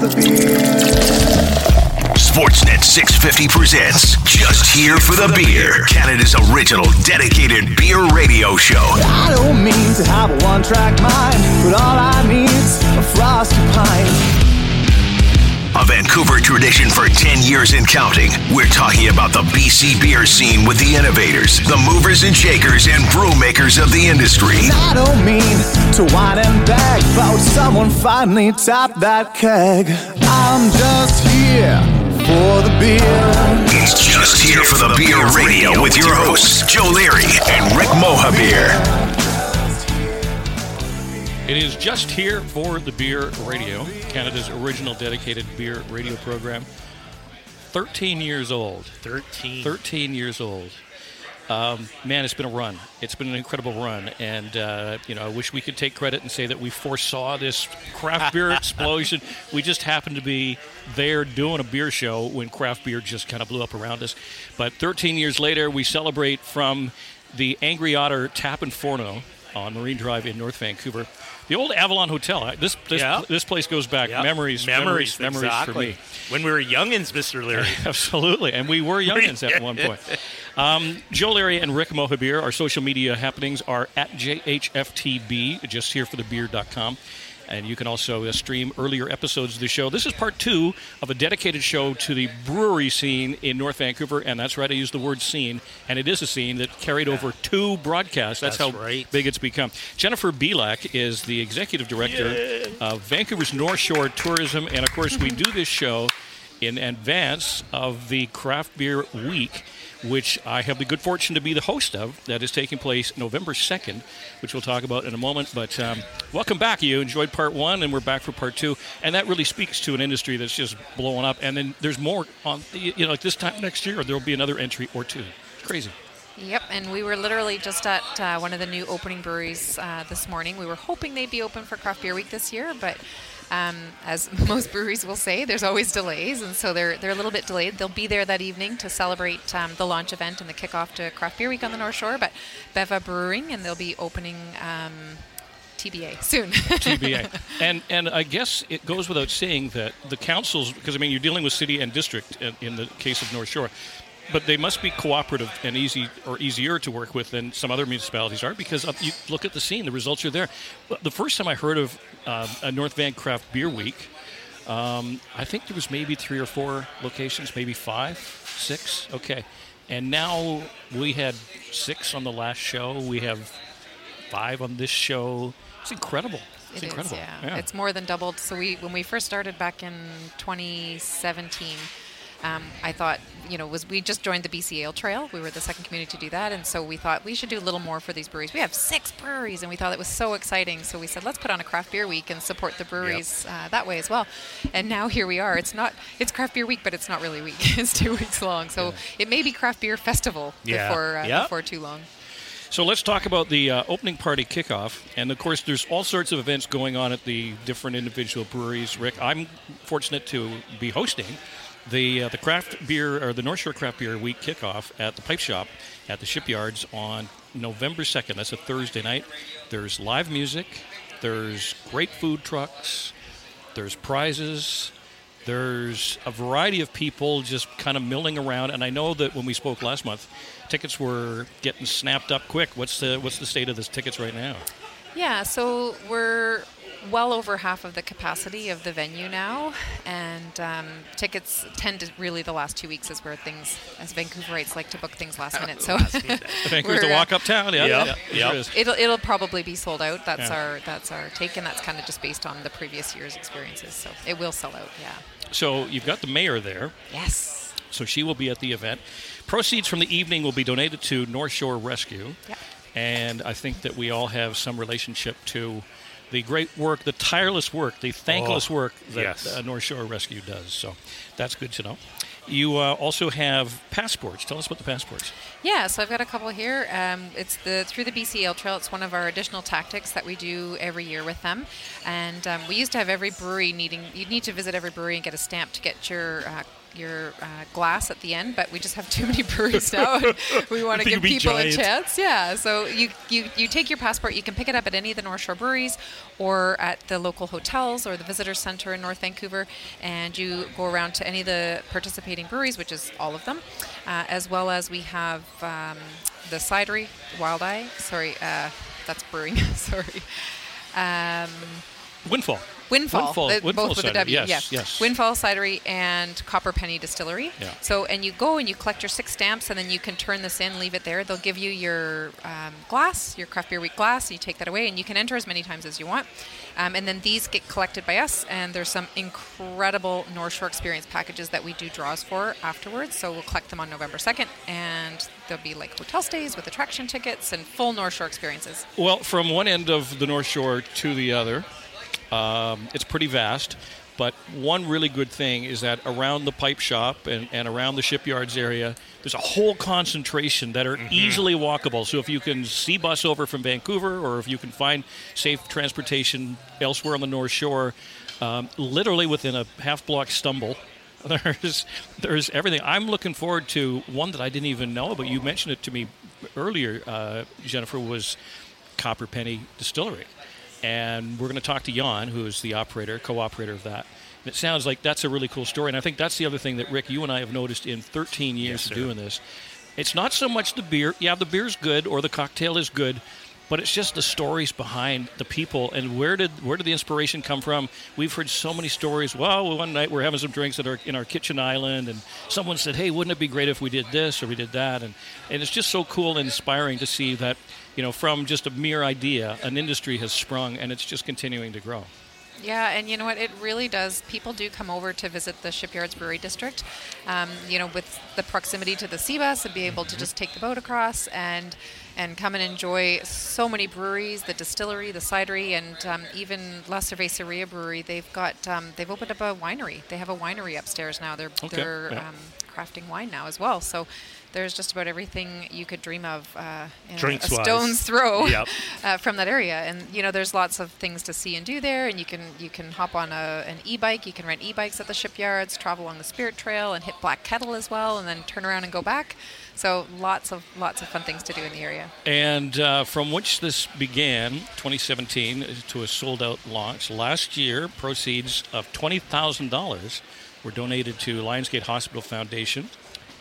the beer. Sportsnet 650 presents Just Here for the Beer, Canada's original dedicated beer radio show. I don't mean to have a one track mind, but all I need's a frosty pint. A Vancouver tradition for 10 years and counting. We're talking about the BC beer scene with the innovators, the movers and shakers, and brew makers of the industry. I don't mean to whine and beg about someone finally tapped that keg. I'm just here for the beer. It's Just Here for the Beer Radio with your hosts, Joe Leary and Rick Mohabir. It is just here for the Beer Radio, Canada's original dedicated beer radio program. 13 years old. 13. 13 years old. Um, man, it's been a run. It's been an incredible run, and uh, you know, I wish we could take credit and say that we foresaw this craft beer explosion. We just happened to be there doing a beer show when craft beer just kind of blew up around us. But 13 years later, we celebrate from the Angry Otter Tap and Forno on Marine Drive in North Vancouver. The old Avalon Hotel. This this, Yeah. this place goes back memories, memories, memories, exactly. for me. When we were youngins, Mr. Leary. Absolutely, and we were youngins at one point. Um, Joe Leary and Rick Mohabir, our social media happenings are at JHFTB, just here for the beer.com. And you can also uh, stream earlier episodes of the show. This is part two of a dedicated show to the brewery scene in North Vancouver. And that's right, I use the word scene. And it is a scene that carried over two broadcasts. That's, That's how right. big it's become. Jennifer Belak is the executive director of Vancouver's North Shore Tourism. And of course, we do this show in advance of the Craft Beer Week, which I have the good fortune to be the host of. That is taking place November 2nd, which we'll talk about in a moment. But um, welcome back. You enjoyed part one, and we're back for part two. And that really speaks to an industry that's just blowing up. And then there's more on, you know, like this time next year, there'll be another entry or two. It's Crazy. Yep, and we were literally just at uh, one of the new opening breweries uh, this morning. We were hoping they'd be open for Craft Beer Week this year, but um, as most breweries will say, there's always delays, and so they're they're a little bit delayed. They'll be there that evening to celebrate um, the launch event and the kickoff to Craft Beer Week on the North Shore. But Beva Brewing, and they'll be opening. Um, TBA soon. TBA. and and I guess it goes without saying that the councils, because I mean you're dealing with city and district in, in the case of North Shore, but they must be cooperative and easy or easier to work with than some other municipalities are because uh, you look at the scene, the results are there. The first time I heard of um, a North Van Craft Beer Week, um, I think there was maybe three or four locations, maybe five, six. Okay. And now we had six on the last show. We have five on this show. It's incredible. It's It is, incredible. yeah. It's more than doubled. So we, when we first started back in 2017, um, I thought, you know, was we just joined the BC Ale Trail. We were the second community to do that, and so we thought we should do a little more for these breweries. We have six breweries, and we thought it was so exciting. So we said, let's put on a craft beer week and support the breweries uh, that way as well. And now here we are. It's not, it's craft beer week, but it's not really week. it's two weeks long. So it may be craft beer festival Yeah. before uh, Yeah. before too long. So let's talk about the uh, opening party kickoff. And of course, there's all sorts of events going on at the different individual breweries. Rick, I'm fortunate to be hosting the uh, the craft beer or the North Shore Craft Beer Week kickoff at the Pipe Shop at the Shipyards on November 2nd. That's a Thursday night. There's live music. There's great food trucks. There's prizes. There's a variety of people just kind of milling around, and I know that when we spoke last month, tickets were getting snapped up quick. What's the what's the state of the tickets right now? Yeah, so we're well over half of the capacity of the venue now, and um, tickets tend to really the last two weeks is where things, as Vancouverites like to book things last minute. So Vancouver's the We're, uh, walk uptown. Yeah, yeah, yep. sure it'll it'll probably be sold out. That's Yeah. our that's our take, and that's kind of just based on the previous year's experiences. So it will sell out. Yeah. So you've got the mayor there. Yes. So she will be at the event. Proceeds from the evening will be donated to North Shore Rescue. Yeah. And I think that we all have some relationship to the great work, the tireless work, the thankless Oh, work that yes. uh, North Shore Rescue does. So that's good to know. You uh, also have passports. Tell us about the passports. Yeah, so I've got a couple here. Um, it's the through the BC Ale Trail. It's one of our additional tactics that we do every year with them. And um, we used to have every brewery needing you need to visit every brewery and get a stamp to get your uh, your uh, glass at the end, but we just have too many breweries now. we want to give people giant. a chance. Yeah. So you, you you take your passport. You can pick it up at any of the North Shore breweries, or at the local hotels or the visitor center in North Vancouver, and you go around to any of the participating breweries, which is all of them, uh, as well as we have um, the cidery, Wildeye. Sorry, uh, that's brewing. Sorry. Um, Windfall. Windfall, Windfall- the- Windfall both with a Cider, W. yes, yeah. yes. Windfall Cidery and Copperpenny Distillery. Yeah. So, and you go and you collect your six stamps, and then you can turn this in, leave it there. They'll give you your um, glass, your craft beer week glass. You take that away, and you can enter as many times as you want. Um, and then these get collected by us, and there's some incredible North Shore Experience packages that we do draws for afterwards. So we'll collect them on November 2nd, and there'll be like hotel stays with attraction tickets and full North Shore experiences. Well, from one end of the North Shore to the other, um, it's pretty vast. But one really good thing is that around the pipe shop and, and around the shipyards area, there's a whole concentration that are easily walkable. So if you can see bus over from Vancouver or if you can find safe transportation elsewhere on the North Shore, um, literally within a half block stumble, there's there's everything. I'm looking forward to one that I didn't even know about. You mentioned it to me earlier, uh, Jennifer, was Copperpenny Distillery. And we're going to talk to Jan, who is the operator, co-operator of that. And it sounds like that's a really cool story. And I think that's the other thing that Rick, you and I have noticed in 13 years Yes, of doing this. It's not so much the beer. Yeah, the beer's good or the cocktail is good, but it's just the stories behind the people and where did where did the inspiration come from? We've heard so many stories. Well, one night we're having some drinks at our in our kitchen island, and someone said, "Hey, wouldn't it be great if we did this or we did that?" And and it's just so cool and inspiring to see that you know from just a mere idea, an industry has sprung and it's just continuing to grow. Yeah, and you know what? It really does. People do come over to visit the Shipyards Brewery District, um, you know, with the proximity to the sea bus and be able to just take the boat across and and come and enjoy so many breweries, the distillery, the cidery, and um, even La Cerveceria Brewery. They've got um, they've opened up a winery. They have a winery upstairs now. They're Okay, they're yeah. um, crafting wine now as well. So. There's just about everything you could dream of uh, in a- a stone's throw Yep. uh, from that area. And you know, there's lots of things to see and do there. And you can you can hop on a, an e-bike. You can rent e-bikes at the shipyards, travel along the Spirit Trail, and hit Black Kettle as well, and then turn around and go back. So lots of lots of fun things to do in the area. And uh, from which this began, 2017, to a sold out launch, last year, proceeds of $20,000 were donated to Lions Gate Hospital Foundation.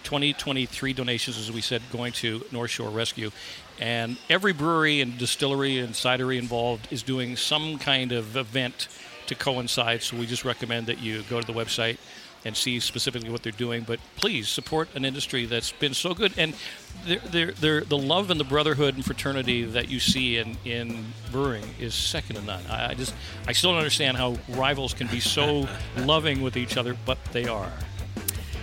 2023 donations, as we said, going to North Shore Rescue. And every brewery and distillery and cidery involved is doing some kind of event to coincide. So we just recommend that you go to the website and see specifically what they're doing. But please support an industry that's been so good. And they're, they're, they're, the love and the brotherhood and fraternity that you see in, in brewing is second to none. I, I just I still don't understand how rivals can be so loving with each other, but they are.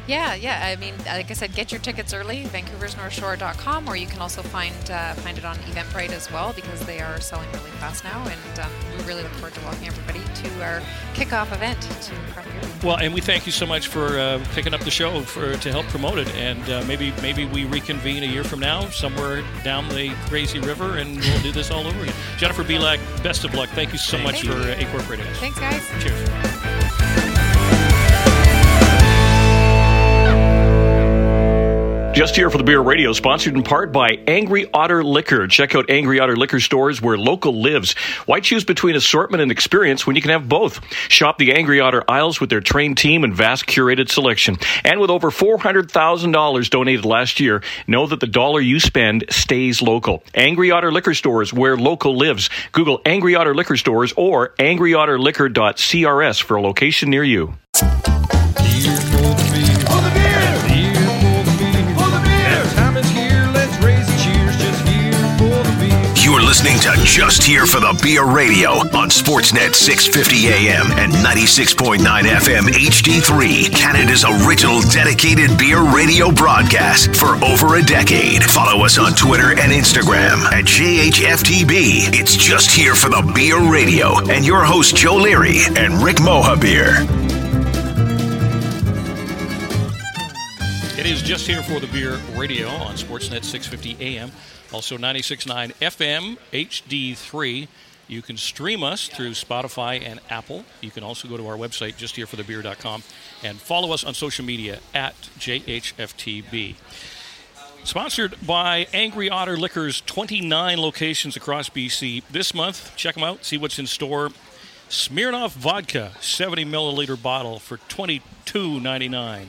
Yeah, yeah. I mean, like I said, get your tickets early, Vancouver'sNorthShore.com, or you can also find uh, find it on Eventbrite as well because they are selling really fast now. And um, we really look forward to welcoming everybody to our kickoff event to Craft Beer Well, and we thank you so much for uh, picking up the show for to help promote it, and uh, maybe maybe we reconvene a year from now somewhere down the crazy river, and we'll do this all over again. Jennifer Belak, best of luck. Thank you so Thank much you. for uh, incorporating us. Thanks, guys. Cheers. Just here for the Beer Radio, sponsored in part by Angry Otter Liquor. Check out Angry Otter Liquor stores where local lives. Why choose between assortment and experience when you can have both? Shop the Angry Otter aisles with their trained team and vast curated selection. And with over $400,000 donated last year, know that the dollar you spend stays local. Angry Otter Liquor stores where local lives. Google Angry Otter Liquor stores or angryotterliquor.crs for a location near you. Listening to Just Here for the Beer Radio on Sportsnet 650 AM and 96.9 FM HD3, Canada's original dedicated beer radio broadcast for over a decade. Follow us on Twitter and Instagram at JHFTB. It's Just Here for the Beer Radio and your host Joe Leary and Rick Mohabir. It is just here for the beer radio on Sportsnet 650 AM, also 96.9 FM, HD3, You can stream us through Spotify and Apple. You can also go to our website, just here for the justhereforthebeer.com, and follow us on social media at JHFTB. Sponsored by Angry Otter Liquors, 29 locations across BC. This month, check them out, see what's in store. Smirnoff Vodka, 70 milliliter bottle for $22.99.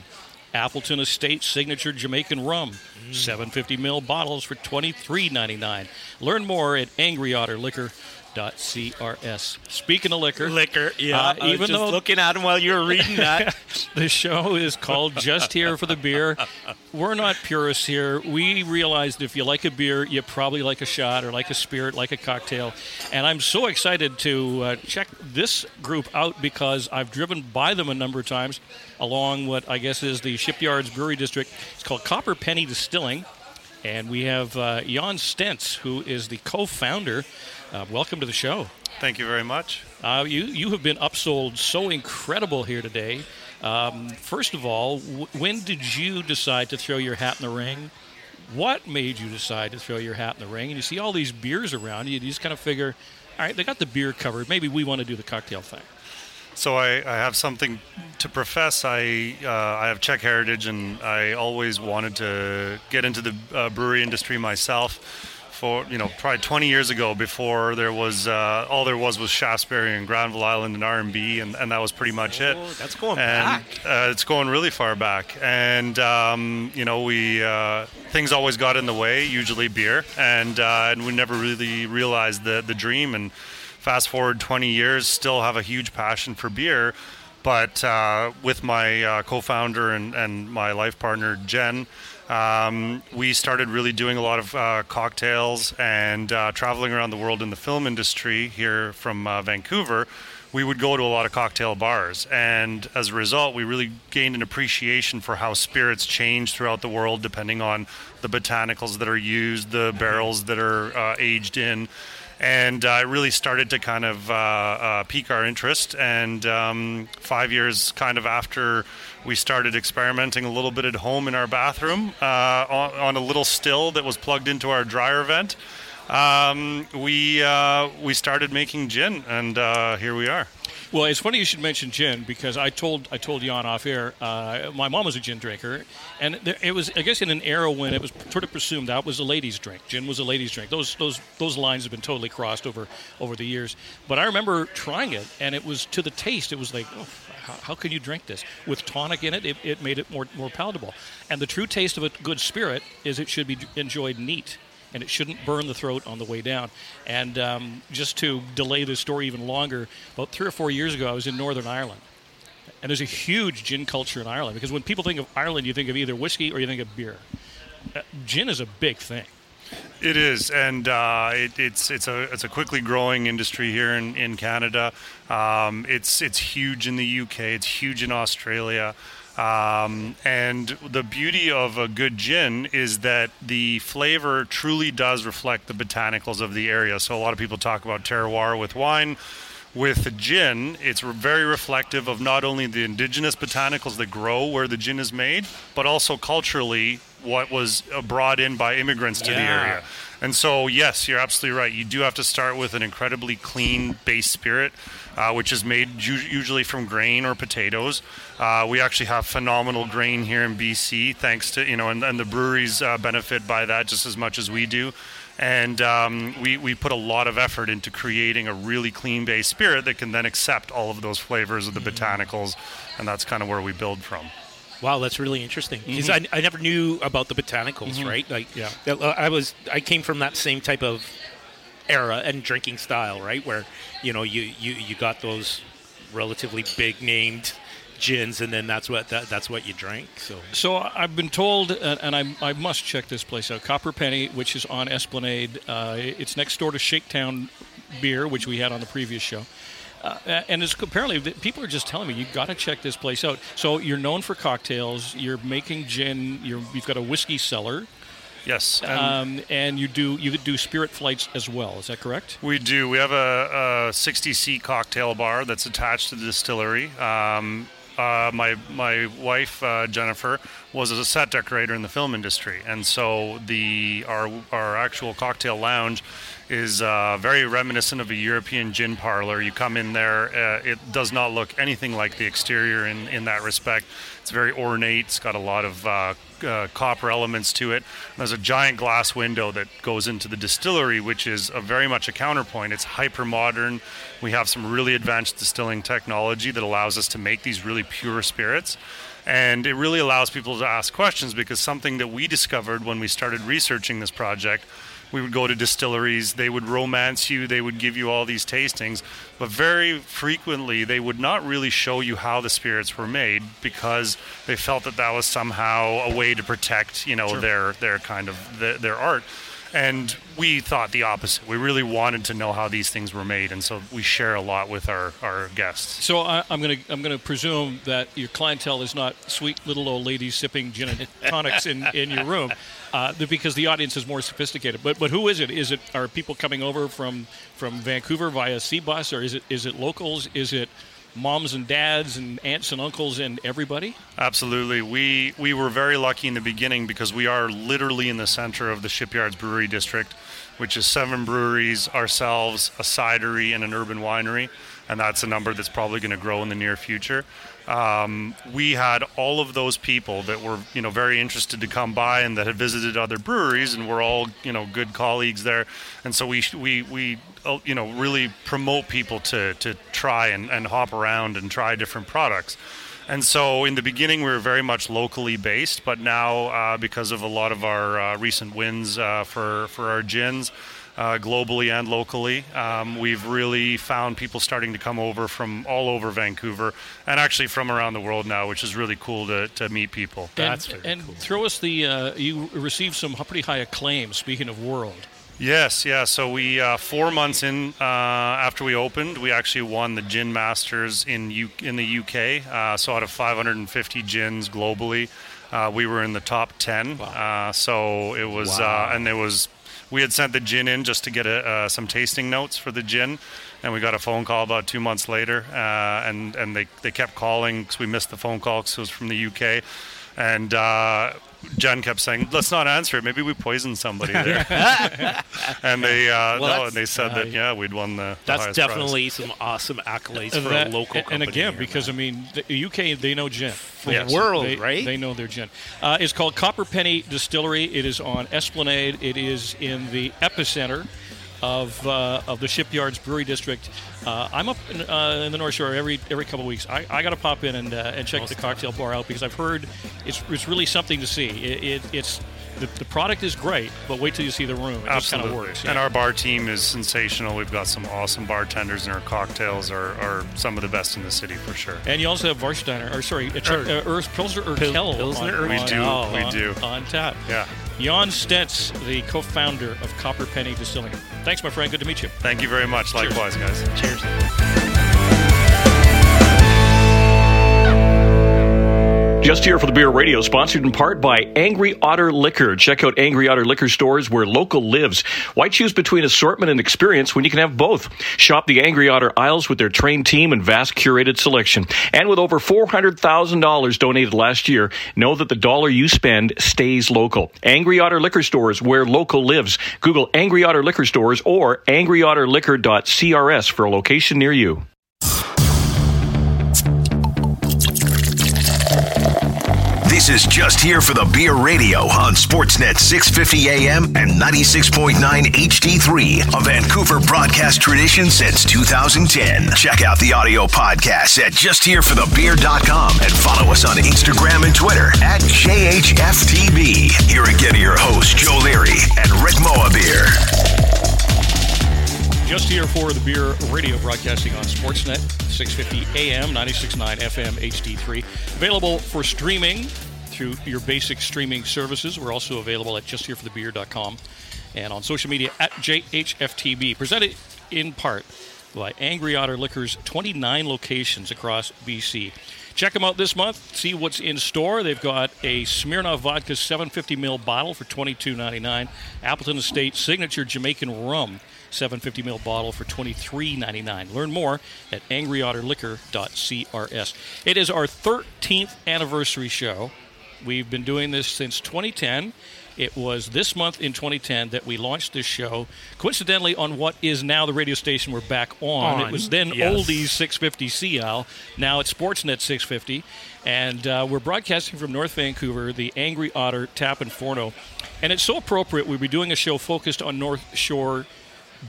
Appleton Estate Signature Jamaican Rum, 750 ml bottles for $23.99. Learn more at Angry Otter Liquor. CRS. Speaking of liquor, Liquor, yeah. Uh, even just though looking at him while you were reading that. the show is called Just Here for the Beer. We're not purists here. We realized if you like a beer, you probably like a shot or like a spirit, like a cocktail. And I'm so excited to uh, check this group out because I've driven by them a number of times along what I guess is the Shipyards Brewery District. It's called Copperpenny Distilling. And we have uh, Jan Stentz, who is the co founder. Uh, welcome to the show. Thank you very much. Uh, you you have been upsold so incredible here today. Um, first of all, w- when did you decide to throw your hat in the ring? What made you decide to throw your hat in the ring? And you see all these beers around you, you just kind of figure, all right, they got the beer covered. Maybe we want to do the cocktail thing. So I, I have something to profess. I uh, I have Czech heritage, and I always wanted to get into the uh, brewery industry myself. For you know, probably 20 years ago, before there was uh, all there was was Shaftebury and Granville Island and R&B, and, and that was pretty much it. Oh, that's going and, back. Uh, it's going really far back, and um, you know we uh, things always got in the way. Usually beer, and uh, and we never really realized the the dream. And fast forward 20 years, still have a huge passion for beer. But uh, with my uh, co-founder and, and my life partner Jen, um, we started really doing a lot of uh, cocktails and uh, traveling around the world in the film industry here from uh, Vancouver. We would go to a lot of cocktail bars, and as a result, we really gained an appreciation for how spirits change throughout the world depending on the botanicals that are used, the barrels that are uh, aged in and uh, it really started to kind of uh, uh, pique our interest. And um, five years kind of after we started experimenting a little bit at home in our bathroom uh, on, on, a little still that was plugged into our dryer vent, um, we uh, we started making gin, and uh, here we are. Well, it's funny you should mention gin because I told I told Jan off air. Uh, my mom was a gin drinker, and there, it was I guess in an era when it was sort of presumed that was a ladies' drink. Gin was a ladies' drink. Those those those lines have been totally crossed over over the years. But I remember trying it, and it was to the taste. It was like, oh, how, how can you drink this with tonic in it? it? It made it more more palatable. And the true taste of a good spirit is it should be enjoyed neat and it shouldn't burn the throat on the way down. And um, just to delay the story even longer, about three or four years ago, I was in Northern Ireland. And there's a huge gin culture in Ireland because when people think of Ireland, you think of either whiskey or you think of beer. Uh, gin is a big thing. It is, and uh, it, it's it's a it's a quickly growing industry here in in Canada. Um, it's it's huge in the UK. It's huge in Australia. Um, and the beauty of a good gin is that the flavor truly does reflect the botanicals of the area. So a lot of people talk about terroir with wine. With gin, it's very reflective of not only the indigenous botanicals that grow where the gin is made, but also culturally what was uh, brought in by immigrants to yeah. the area. And so, yes, you're absolutely right. You do have to start with an incredibly clean base spirit, uh, which is made u- usually from grain or potatoes. Uh, we actually have phenomenal grain here in BC, thanks to, you know, and, and the breweries uh, benefit by that just as much as we do. And um, we, we put a lot of effort into creating a really clean base spirit that can then accept all of those flavors of the botanicals. And that's kind of where we build from. Wow, that's really interesting because mm-hmm. I, I never knew about the botanicals, mm-hmm. right? Like, yeah, I was I came from that same type of era and drinking style, right? Where you know you you, you got those relatively big named gins, and then that's what that, that's what you drink. So, so I've been told, and I, I must check this place out. Copperpenny, which is on Esplanade. Uh, it's next door to Shaketown Beer, which we had on the previous show. Uh, and it's apparently people are just telling me you've got to check this place out. So you're known for cocktails. You're making gin. you have got a whiskey cellar. Yes, and, um, and you do you do spirit flights as well. Is that correct? We do. We have a, a 60 seat cocktail bar that's attached to the distillery. Um, uh, my my wife uh, Jennifer was a set decorator in the film industry, and so the our our actual cocktail lounge is uh, very reminiscent of a European gin parlor. You come in there, uh, it does not look anything like the exterior in, in that respect. It's very ornate. It's got a lot of uh, uh, copper elements to it. There's a giant glass window that goes into the distillery, which is very much a counterpoint. It's hyper modern. We have some really advanced distilling technology that allows us to make these really pure spirits. And it really allows people to ask questions because something that we discovered when we started researching this project we would go to distilleries they would romance you they would give you all these tastings but very frequently they would not really show you how the spirits were made because they felt that that was somehow a way to protect you know sure. their their kind of the, their art and we thought the opposite. We really wanted to know how these things were made, and so we share a lot with our, our guests. So I, am going to I'm going to presume that your clientele is not sweet little old ladies sipping gin and tonics in, in your room, uh, because the audience is more sophisticated. But but who is it? Is it are people coming over from from Vancouver via sea bus, or is it is it locals? Is it moms and dads and aunts and uncles and everybody? Absolutely. We we were very lucky in the beginning because we are literally in the center of the Shipyards Brewery District, which is seven breweries, ourselves, a cidery, and an urban winery, and that's a number that's probably going to grow in the near future um, we had all of those people that were you know very interested to come by and that had visited other breweries and we're all you know good colleagues there. And so we we we uh, you know really promote people to to try and, and hop around and try different products. And so in the beginning, we were very much locally based, but now, uh, because of a lot of our uh, recent wins uh, for, for our gins, uh, globally and locally. Um, we've really found people starting to come over from all over Vancouver and actually from around the world now, which is really cool to, to meet people. And, That's and cool. throw us the uh, you received some pretty high acclaim. Speaking of world. Yes, yeah. So we uh, four months in uh, after we opened, we actually won the Gin Masters in U- in the UK. Uh, so out of 550 gins globally, uh, we were in the top 10. Wow. Uh, so it was, wow. Uh, and it was we had sent the gin in just to get a, uh, some tasting notes for the gin, and we got a phone call about two months later, uh, and and they, they kept calling because we missed the phone call because it was from the UK, and uh, Jen kept saying, "Let's not answer it. Maybe we poisoned somebody there." and they uh, well, no, and they said that yeah, we'd won the. the that's definitely prize. some awesome accolades for that, a local and, and again, here, because man. I mean, the UK they know gin. For yes. the world, they, right? They know their gin. Uh, it's called Copperpenny Distillery. It is on Esplanade. It is in the epicenter of uh, of the Shipyards Brewery District. Uh, I'm up in, uh, in, the North Shore every every couple of weeks. I, I got to pop in and uh, and check Most the cocktail bar out because I've heard it's it's really something to see. It, it, it's the, the product is great, but wait till you see the room. It Absolutely. kind of works. Yeah. And our bar team is sensational. We've got some awesome bartenders, and our cocktails are, are some of the best in the city for sure. And you also have Warsteiner, or sorry, uh, uh, Pilsner Urquell. Pilsner on, We do, on, we do. On tap. Yeah. Jan Stentz, the co-founder of Copperpenny Distilling. Thanks, my friend. Good to meet you. Thank you very much. Likewise, Cheers. guys. Cheers. Just here for the Beer Radio, sponsored in part by Angry Otter Liquor. Check out Angry Otter Liquor stores where local lives. Why choose between assortment and experience when you can have both? Shop the Angry Otter aisles with their trained team and vast curated selection. And with over $400,000 donated last year, know that the dollar you spend stays local. Angry Otter Liquor stores where local lives. Google Angry Otter Liquor stores or angryotterliquor.crs for a location near you. Is just here for the Beer Radio on Sportsnet 650 AM and 96.9 HD3, a Vancouver broadcast tradition since 2010. Check out the audio podcast at justhereforthebeer.com and follow us on Instagram and Twitter at JHFTB. Here again are your hosts, Joe Leary and Rick Mohabir. Just here for the Beer Radio broadcasting on Sportsnet 650 AM, 96.9 FM, HD3. Available for streaming through your basic streaming services. We're also available at justhereforthebeer.com and on social media at JHFTB. Presented in part by Angry Otter Liquor's 29 locations across BC. Check them out this month. See what's in store. They've got a Smirnoff Vodka 750 ml bottle for $22.99. Appleton Estate Signature Jamaican Rum 750 ml bottle for $23.99. Learn more at angryotterliquor.crs. It is our 13th anniversary show We've been doing this since 2010. It was this month in 2010 that we launched this show, coincidentally on what is now the radio station we're back on. On, It was then yes. Oldies 650 CL. Now it's Sportsnet 650. And uh, we're broadcasting from North Vancouver, the Angry Otter Tap and Forno. And it's so appropriate. We'll be doing a show focused on North Shore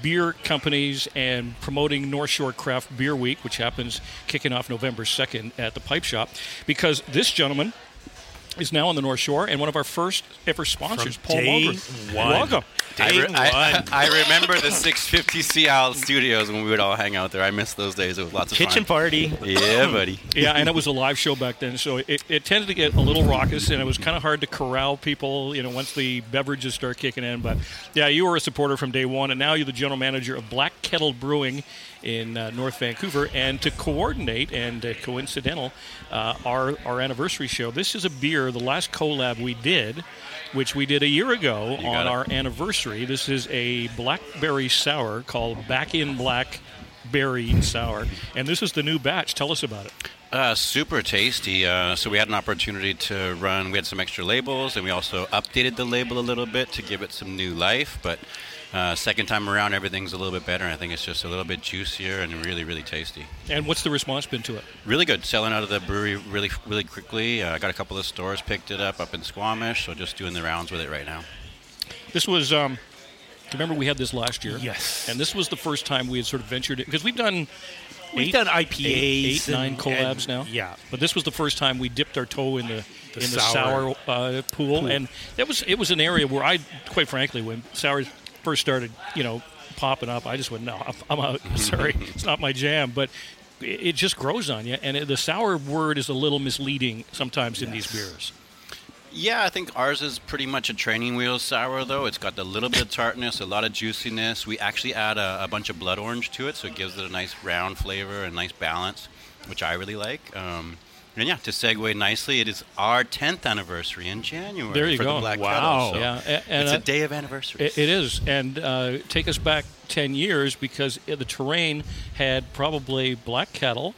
beer companies and promoting North Shore Craft Beer Week, which happens kicking off November 2nd at the Pipe Shop, because this gentleman is now on the North Shore and one of our first ever sponsors, From Paul day Mulgrew. one. Welcome. I, Day re- I, one. I remember the 650 CL studios when we would all hang out there. I miss those days. It was lots of Kitchen fun. party. Yeah, buddy. yeah, and it was a live show back then, so it, it tended to get a little raucous, and it was kind of hard to corral people, you know, once the beverages start kicking in. But yeah, you were a supporter from day one, and now you're the general manager of Black Kettle Brewing in uh, North Vancouver. And to coordinate and uh, coincidental, uh, our our anniversary show. This is a beer, the last collab we did. Which we did a year ago got on our anniversary. This is a blackberry sour called Back in Black Berry Sour, and this is the new batch. Tell us about it. Uh, super tasty. Uh, so we had an opportunity to run. We had some extra labels, and we also updated the label a little bit to give it some new life. But uh, second time around, everything's a little bit better. I think it's just a little bit juicier and really, really tasty. And what's the response been to it? Really good. Selling out of the brewery really, really quickly. Uh, I got a couple of stores picked it up up in Squamish, so just doing the rounds with it right now. This was, um, remember we had this last year? Yes. And this was the first time we had sort of ventured because we've done. We've eight- done IPAs eight, eight, and- nine collabs and- now. yeah. but this was the first time we dipped our toe in the, The in the sour sour, uh, pool, and that was it was an area where I, quite frankly, when sours first started, you know, popping up, I just went, no, I'm, out. Sorry, it's not my jam. But it, just grows on you, and it, the sour word is a little misleading sometimes in these beers. Yeah, I think ours is pretty much a training wheel sour, though. It's got a little bit of tartness, a lot of juiciness. We actually add a, a bunch of blood orange to it, so it gives it a nice round flavor and nice balance, which I really like. Um, and yeah, to segue nicely, it is our 10th anniversary in January There you for go. the Black Wow. Kettle. So Yeah, a- and, it's uh, a day of anniversaries. It, it is, and uh, take us back ten years because the terrain had probably black kettle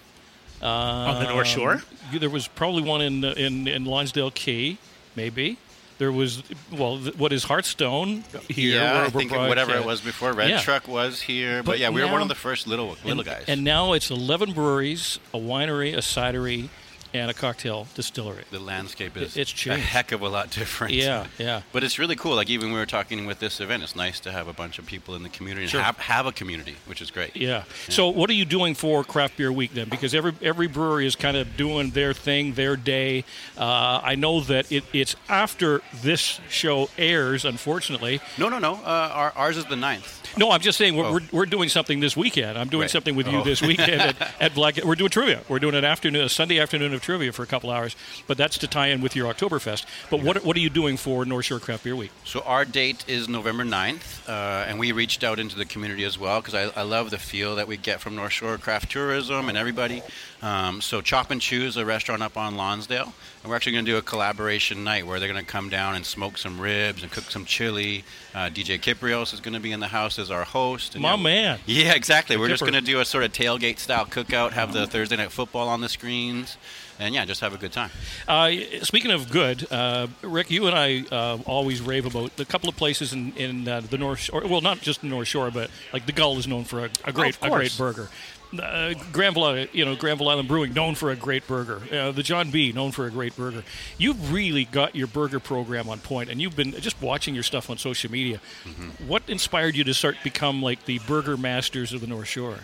uh, On the North Shore? There was probably one in in in Lonsdale Quay, maybe. There was well, what is Hearthstone here? yeah, where I think whatever it was before, Red Yeah. Truck was here. But, But yeah, we were one of the first little little and, guys. And now it's eleven breweries, a winery, a cidery, and a cocktail distillery. the landscape is It's a heck of a lot different. Yeah, yeah. But it's really cool. Like even we were talking with this event, it's nice to have a bunch of people in the community and Sure. have, have a community, which is great. Yeah. So, what are you doing for Craft Beer Week then? Because every every brewery is kind of doing their thing, their day. Uh, I know that it, it's after this show airs, unfortunately. No, no, no. Uh, our, ours is the ninth. No, I'm just saying we're, Oh. we're, we're doing something this weekend. I'm doing Right. something with you Oh. this weekend at, at Black. We're doing trivia. We're doing an afternoon, a Sunday afternoon of trivia for a couple hours. But that's to tie in with your Oktoberfest. But what what are you doing for North Shore Craft Beer Week? So our date is November 9th, uh, and we reached out into the community as well because I, I love the feel that we get from North Shore Craft Tourism and everybody. Um, so Chop and Choose, a restaurant up on Lonsdale, and we're actually going to do a collaboration night where they're going to come down and smoke some ribs and cook some chili. Uh, DJ Kyprios is going to be in the house as our host. And, My you know, man. Yeah, exactly. We're just going to do a sort of tailgate style cookout, have the Thursday night football on the screens, and yeah, just have a good time. Uh, speaking of good, uh, Rick, you and I uh, always rave about a couple of places in, in uh, the North Shore. Well, not just the North Shore, but like the Gull is known for a, a great of a great burger. Uh, Granville, you know, Granville Island Brewing, known for a great burger. Uh, the John B, known for a great burger. You've really got your burger program on point, and you've been just watching your stuff on social media. Mm-hmm. What inspired you to start become like the burger masters of the North Shore?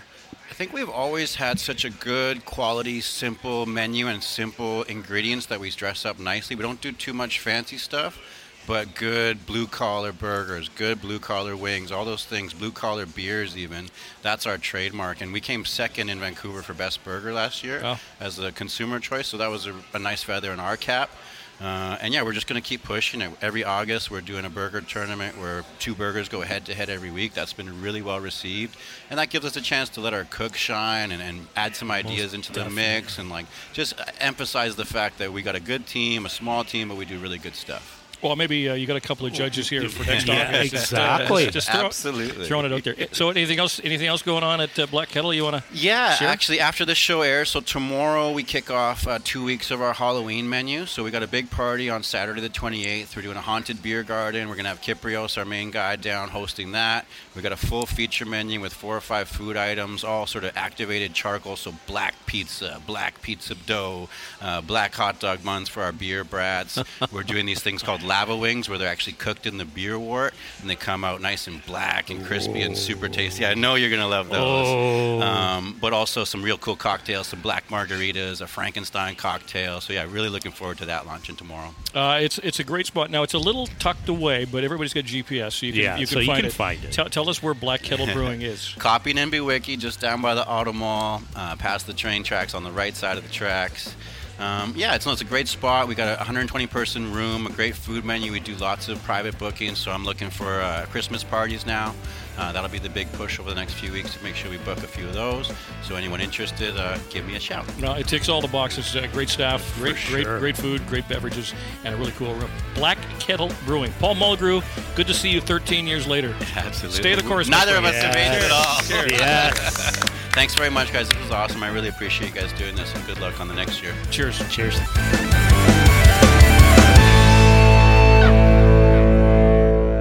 I think we've always had such a good quality, simple menu and simple ingredients that we dress up nicely. We don't do too much fancy stuff, but good blue collar burgers, good blue collar wings, all those things, blue collar beers, even. That's our trademark. And we came second in Vancouver for best burger last year Oh. as a consumer choice, so that was a, a nice feather in our cap. Uh, and yeah, we're just going to keep pushing it. Every August, we're doing a burger tournament where two burgers go head to head every week. That's been really well received, and that gives us a chance to let our cook shine and, and add some ideas into the mix, and like just emphasize the fact that we got a good team, a small team, but we do really good stuff. Well, maybe uh, you got a couple of judges here for next Yeah, August. exactly. Just throw, Absolutely. throwing it out there. So, anything else? Anything else going on at uh, Black Kettle? You want to? Yeah, Sure. actually, after this show airs, so tomorrow we kick off uh, two weeks of our Halloween menu. So we got a big party on Saturday the 28th. We're doing a haunted beer garden. We're gonna have Kyprios, our main guy, down hosting that. We got a full feature menu with four or five food items, all sort of activated charcoal. So black pizza, black pizza dough, uh, black hot dog buns for our beer brats. We're doing these things called lava wings, where they're actually cooked in the beer wort, and they come out nice and black and crispy and super tasty. I know you're gonna love those. Um, but also some real cool cocktails, some black margaritas, a Frankenstein cocktail. So yeah, really looking forward to that launching tomorrow. Uh, it's it's a great spot. Now it's a little tucked away, but everybody's got GPS, so you can Yeah, you can so you find can it. find it. Tell, tell us where Black Kettle Brewing is. Copping and Bewicke, just down by the Auto Mall, uh, past the train tracks on the right side of the tracks. Um, yeah, it's, it's a great spot. We got a 120 person room, a great food menu. We do lots of private bookings, so I'm looking for uh, Christmas parties now. Uh, that'll be the big push over the next few weeks to make sure we book a few of those. So anyone interested, uh, give me a shout. No, it ticks all the boxes. Uh, great staff, great, great, sure. great food, great beverages, and a really cool room. Black Kettle Brewing. Paul Mulgrew, good to see you 13 years later. Absolutely. Stay the course. Neither of us have aged at all. Yes. Thanks very much, guys. This was awesome. I really appreciate you guys doing this, and good luck on the next year. Cheers. Cheers.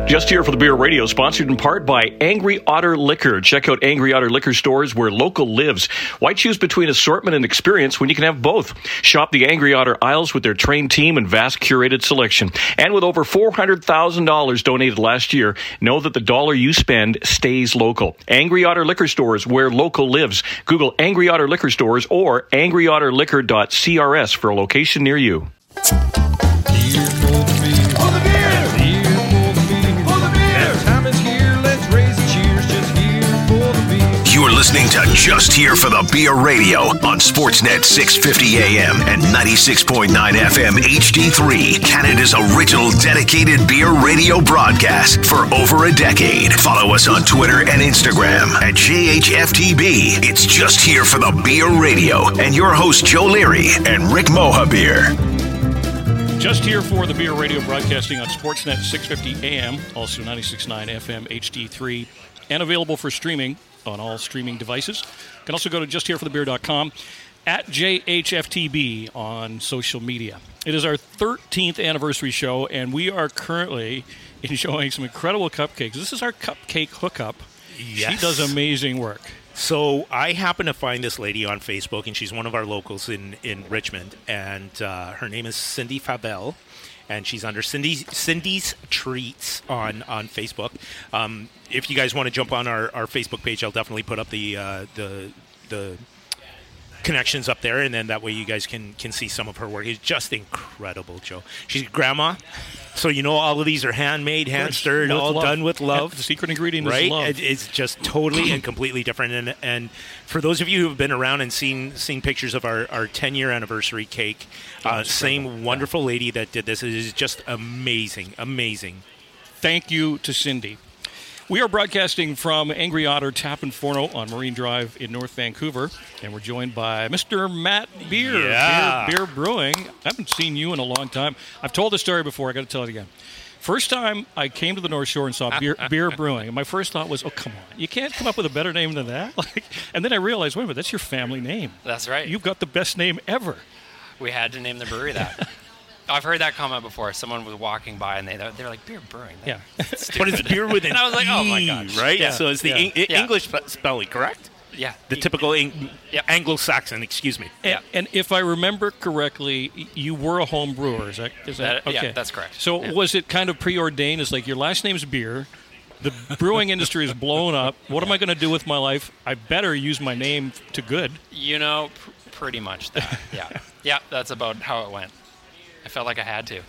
Just here for the Beer Radio, sponsored in part by Angry Otter Liquor. Check out Angry Otter Liquor stores where local lives. Why choose between assortment and experience when you can have both? Shop the Angry Otter aisles with their trained team and vast curated selection. And with over $400,000 donated last year, know that the dollar you spend stays local. Angry Otter Liquor stores where local lives. Google Angry Otter Liquor stores or angryotterliquor.crs for a location near you. Listening to Just Here for the Beer Radio on Sportsnet 650 AM and 96.9 FM HD3, Canada's original dedicated beer radio broadcast for over a decade. Follow us on Twitter and Instagram at JHFTB. It's Just Here for the Beer Radio and your host Joe Leary and Rick Mohabir. Just here for the Beer Radio broadcasting on Sportsnet 650 AM, also 96.9 FM HD3, and available for streaming on all streaming devices. You can also go to justhereforthebeer.com at JHFTB on social media. It is our 13th anniversary show, and we are currently enjoying some incredible cupcakes. This is our cupcake hookup. She does amazing work. So I happen to find this lady on Facebook, and she's one of our locals in in Richmond, and uh, her name is Cindy Fabel, and she's under Cindy's Cindy's Treats on on Facebook. Um, if you guys want to jump on our, our Facebook page, I'll definitely put up the uh, the the connections up there, and then that way you guys can can see some of her work. It's just incredible, Joe. She's grandma, so you know all of these are handmade, hand stirred, all love. done with love. The secret ingredient right? is love. It- it's just totally and completely different. And and for those of you who have been around and seen seen pictures of our our 10 year anniversary cake, uh, same wonderful lady that did this. It is just amazing, amazing. Thank you to Cindy. We are broadcasting from Angry Otter Tap and Forno on Marine Drive in North Vancouver, and we're joined by Mr. Matt Beere, Yeah. Beere, Beere Brewing. I haven't seen you in a long time. I've told the story before. I got to tell it again. First time I came to the North Shore and saw Beere, Beere brewing, and my first thought was, "Oh, come on! You can't come up with a better name than that." Like, and then I realized, wait a minute, that's your family name. That's right. You've got the best name ever. we had to name the brewery that. I've heard that comment before. Someone was walking by and they they're like Beere brewing. Yeah. But it's beer with an And I was like, oh my god, right? Yeah. So it's the Yeah. Eng- Yeah. English spelling, correct? yeah. The typical Eng- Yep. Anglo-Saxon, excuse me. And, and if I remember correctly, you were a home brewer. Is that, is that, That- yeah, that's correct. So Yeah. was it kind of preordained? As like your last name's Beere, the brewing industry is blown up. What am I going to do with my life? I better use my name to good. You know, pr- pretty much that. Yeah. yeah, that's about how it went. I felt like I had to.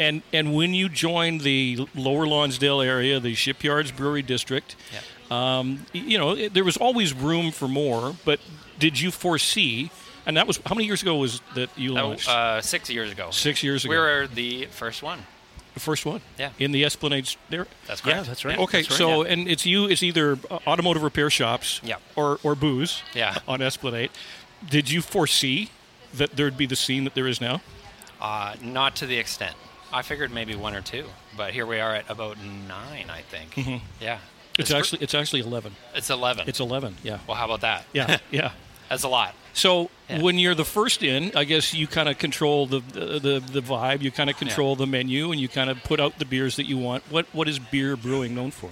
And and when you joined the Lower Lonsdale area, the Shipyards Brewery District, Yeah. um, you know it, there was always room for more. But did you foresee? And that was how many years ago was that you That, launched? uh, six years ago. Six years ago. We were the first one. the first one. Yeah. In the Esplanade there. That's correct. Yeah, that's right. Okay, That's right, so yeah. and it's you. It's either uh, automotive repair shops, Yeah. or or booze, Yeah. on Esplanade. Did you foresee that there'd be the scene that there is now? Uh, not to the extent. I figured maybe one or two, but here we are at about nine, I think. Yeah. Mm-hmm. It's pr- actually it's actually eleven. it's 11. It's eleven. Yeah. well, how about that? Yeah. Yeah. That's a lot. So Yeah. when you're the first in, I guess you kind of control the, the the the vibe. You kind of control the menu, and you kind of put out the beers that you want. What what is Beere brewing known for?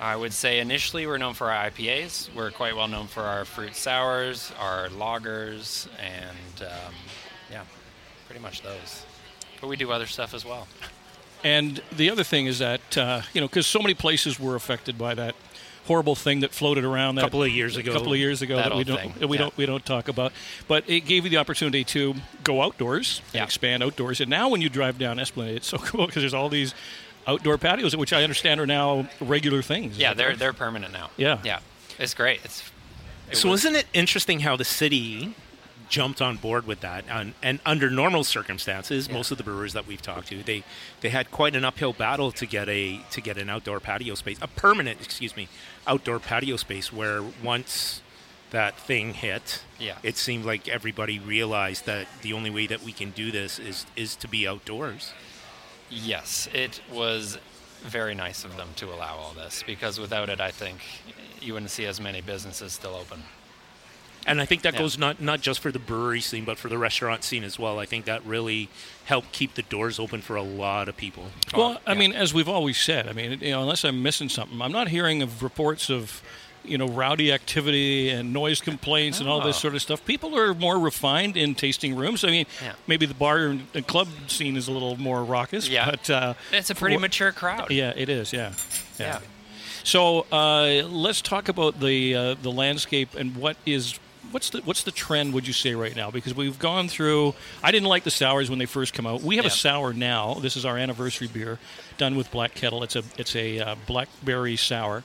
I would say initially we're known for our IPAs. We're quite well known for our fruit sours, our lagers, and um, yeah, pretty much those. But we do other stuff as well. And the other thing is that uh, you know because so many places were affected by that horrible thing that floated around that Couple of years ago. A couple of years ago That that, we don't thing, we yeah. don't we don't talk about. But it gave you the opportunity to go outdoors and Yeah. expand outdoors. And now when you drive down Esplanade, it's so cool because there's all these outdoor patios, which I understand are now regular things. Yeah, they're correct? they're permanent now. Yeah. yeah, it's great. It's it So was- isn't it interesting how the city jumped on board with that? And, and under normal circumstances, most of the brewers that we've talked to, they they had quite an uphill battle to get a to get an outdoor patio space, a permanent, excuse me, outdoor patio space. Where once that thing hit, Yeah. it seemed like everybody realized that the only way that we can do this is is to be outdoors. Yes, it was very nice of them to allow all this because without it, I think you wouldn't see as many businesses still open. And I think that Yeah. goes not not just for the brewery scene, but for the restaurant scene as well. I think that really helped keep the doors open for a lot of people. Well, I yeah. mean, as we've always said, I mean, you know, unless I'm missing something, I'm not hearing of reports of, you know, rowdy activity and noise complaints and all this Oh. sort of stuff. People are more refined in tasting rooms. I mean, Yeah. maybe the bar and and club scene is a little more raucous. Yeah. but uh, It's a pretty what- mature crowd. Yeah, it is. Yeah, Yeah. So uh, let's talk about the uh, the landscape and what is what's the what's the trend? Would you say right now? Because we've gone through. I didn't like the sours when they first come out. We have a sour now. This is our anniversary beer, done with Black Kettle. It's a it's a uh, blackberry sour.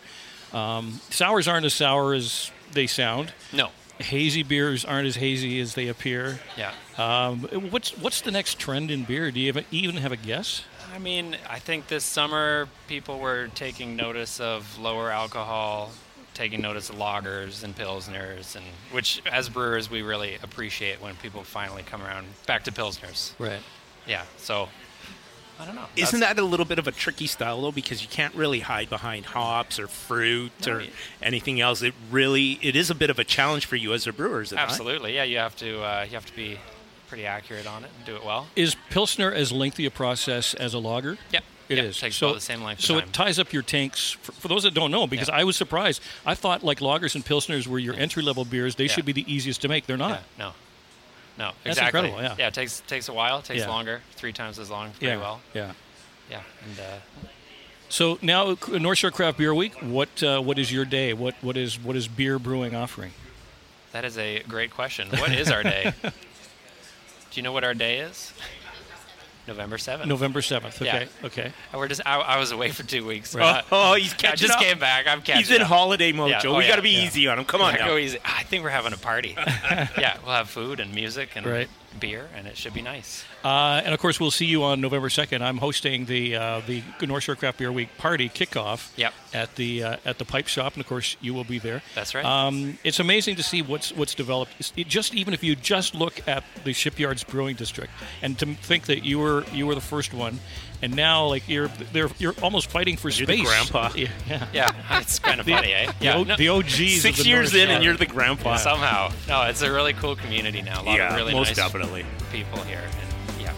Um, sours aren't as sour as they sound. No. Hazy beers aren't as hazy as they appear. Yeah. Um, what's what's the next trend in beer? Do you have, even have a guess? I mean, I think this summer people were taking notice of lower alcohol, taking notice of lagers and pilsners, and which as brewers we really appreciate when people finally come around back to pilsners. Right. Yeah. So I don't know. Isn't That's- that a little bit of a tricky style though? Because you can't really hide behind hops or fruit No, or you- anything else. It really it is a bit of a challenge for you as a brewer, is it not? absolutely? Yeah. You have to uh, you have to be pretty accurate on it and do it well. Is Pilsner as lengthy a process as a lager? Yep. It is. Takes so about the same length. So it ties up your tanks. For, for those that don't know, because Yeah. I was surprised. I thought like lagers and pilsners were your entry level beers. They Yeah. should be the easiest to make. They're not. No. No, That's exactly. incredible, yeah. Yeah, it takes takes a while. It takes longer, three times as long, pretty Yeah. well. Yeah. Yeah, and uh, So now uh, North Shore Craft Beer Week. What uh, what is your day? What what is what is Beere Brewing offering? that is a great question. What is our day? Do you know what our day is? November seventh. November seventh. Yeah. Okay. Okay. We're just. I, I was away for two weeks. Right. Oh, he's catching up. I just up. came back. I'm catching He's in up. holiday mode, Yeah. Joe. Oh, we yeah. got to be Yeah. easy on him. Come on now. Go easy. I think we're having a party. yeah, we'll have food and music and Right. Beer, and it should be nice. Uh, and of course, we'll see you on November second. I'm hosting the uh, the North Shore Craft Beer Week party kickoff. Yep. At the uh, at the Pipe Shop, and of course, you will be there. That's right. Um, it's amazing to see what's what's developed. It just even if you just look at the Shipyards Brewing District, and to think that you were you were the first one, and now like you're they're you're almost fighting for You're the space. grandpa. Yeah. yeah. Yeah, it's kind of funny, eh? The, Yeah, no- the OGs. Six the years North in, and you're the grandpa. somehow. No, it's a really cool community now. A lot Yeah, of really most nice definitely. people here. And yeah.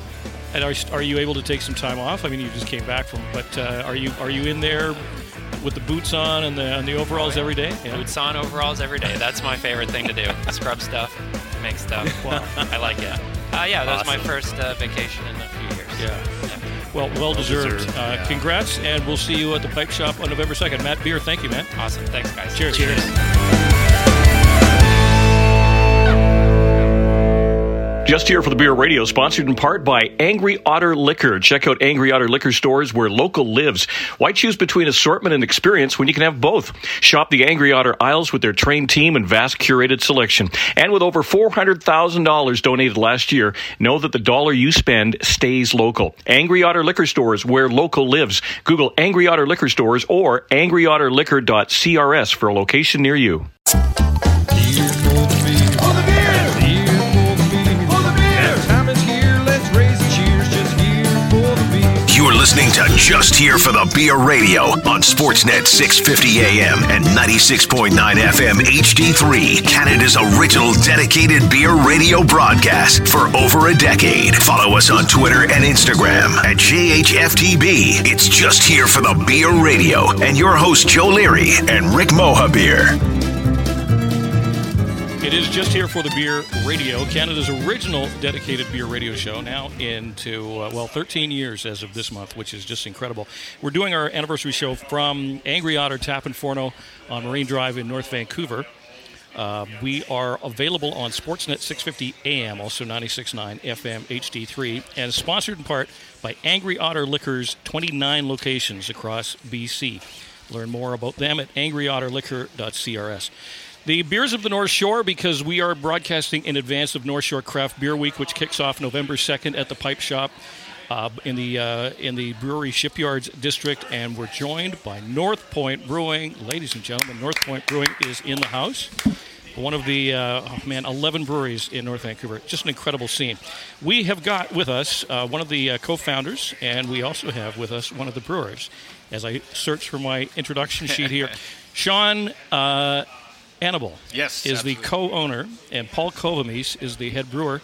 And are, are you able to take some time off? I mean, you just came back from, but uh, are you are you in there with the boots on and the and the overalls every day? Yeah. Boots on, overalls every day. That's my favorite thing to do. Scrub stuff, make stuff. Wow. I like it. Uh, yeah, that was my first uh, vacation in a few years. Yeah. Well, well deserved. deserved, Uh, yeah. Congrats, and we'll see you at the Pipe Shop on November second. Matt Beere, thank you, man. Awesome. Thanks, guys. Cheers. Appreciate Cheers. Just here for the Beer Radio, sponsored in part by Angry Otter Liquor. Check out Angry Otter Liquor stores where local lives. Why choose between assortment and experience when you can have both? Shop the Angry Otter aisles with their trained team and vast curated selection. And with over $400,000 donated last year, know that the dollar you spend stays local. Angry Otter Liquor stores where local lives. Google Angry Otter Liquor stores or angryotterliquor.crs for a location near you. Just here for the Beer Radio on Sportsnet 650 AM and 96.9 FM HD3, Canada's original dedicated beer radio broadcast for over a decade. Follow us on Twitter and Instagram at JHFTB. It's just here for the Beer Radio and your host Joe Leary and Rick Mohabir. It is just here for the Beer Radio, Canada's original dedicated beer radio show, now into, uh, well, 13 years as of this month, which is just incredible. We're doing our anniversary show from Angry Otter Tap and Forno on Marine Drive in North Vancouver. Uh, we are available on Sportsnet 650 AM, also 96.9 FM HD3, and sponsored in part by Angry Otter Liquors, 29 locations across BC. Learn more about them at angryotterliquor.crs. The beers of the North Shore, because we are broadcasting in advance of North Shore Craft Beer Week, which kicks off November 2nd at the Pipe Shop uh, in the uh, in the Brewery Shipyards District, and we're joined by North Point Brewing, ladies and gentlemen. North Point Brewing is in the house. One of the uh, oh man, 11 breweries in North Vancouver. Just an incredible scene. We have got with us uh, one of the uh, co-founders, and we also have with us one of the brewers. As I search for my introduction sheet here, Sean uh, Annable Yes, is the co-owner, and Paul Kovamis is the head brewer.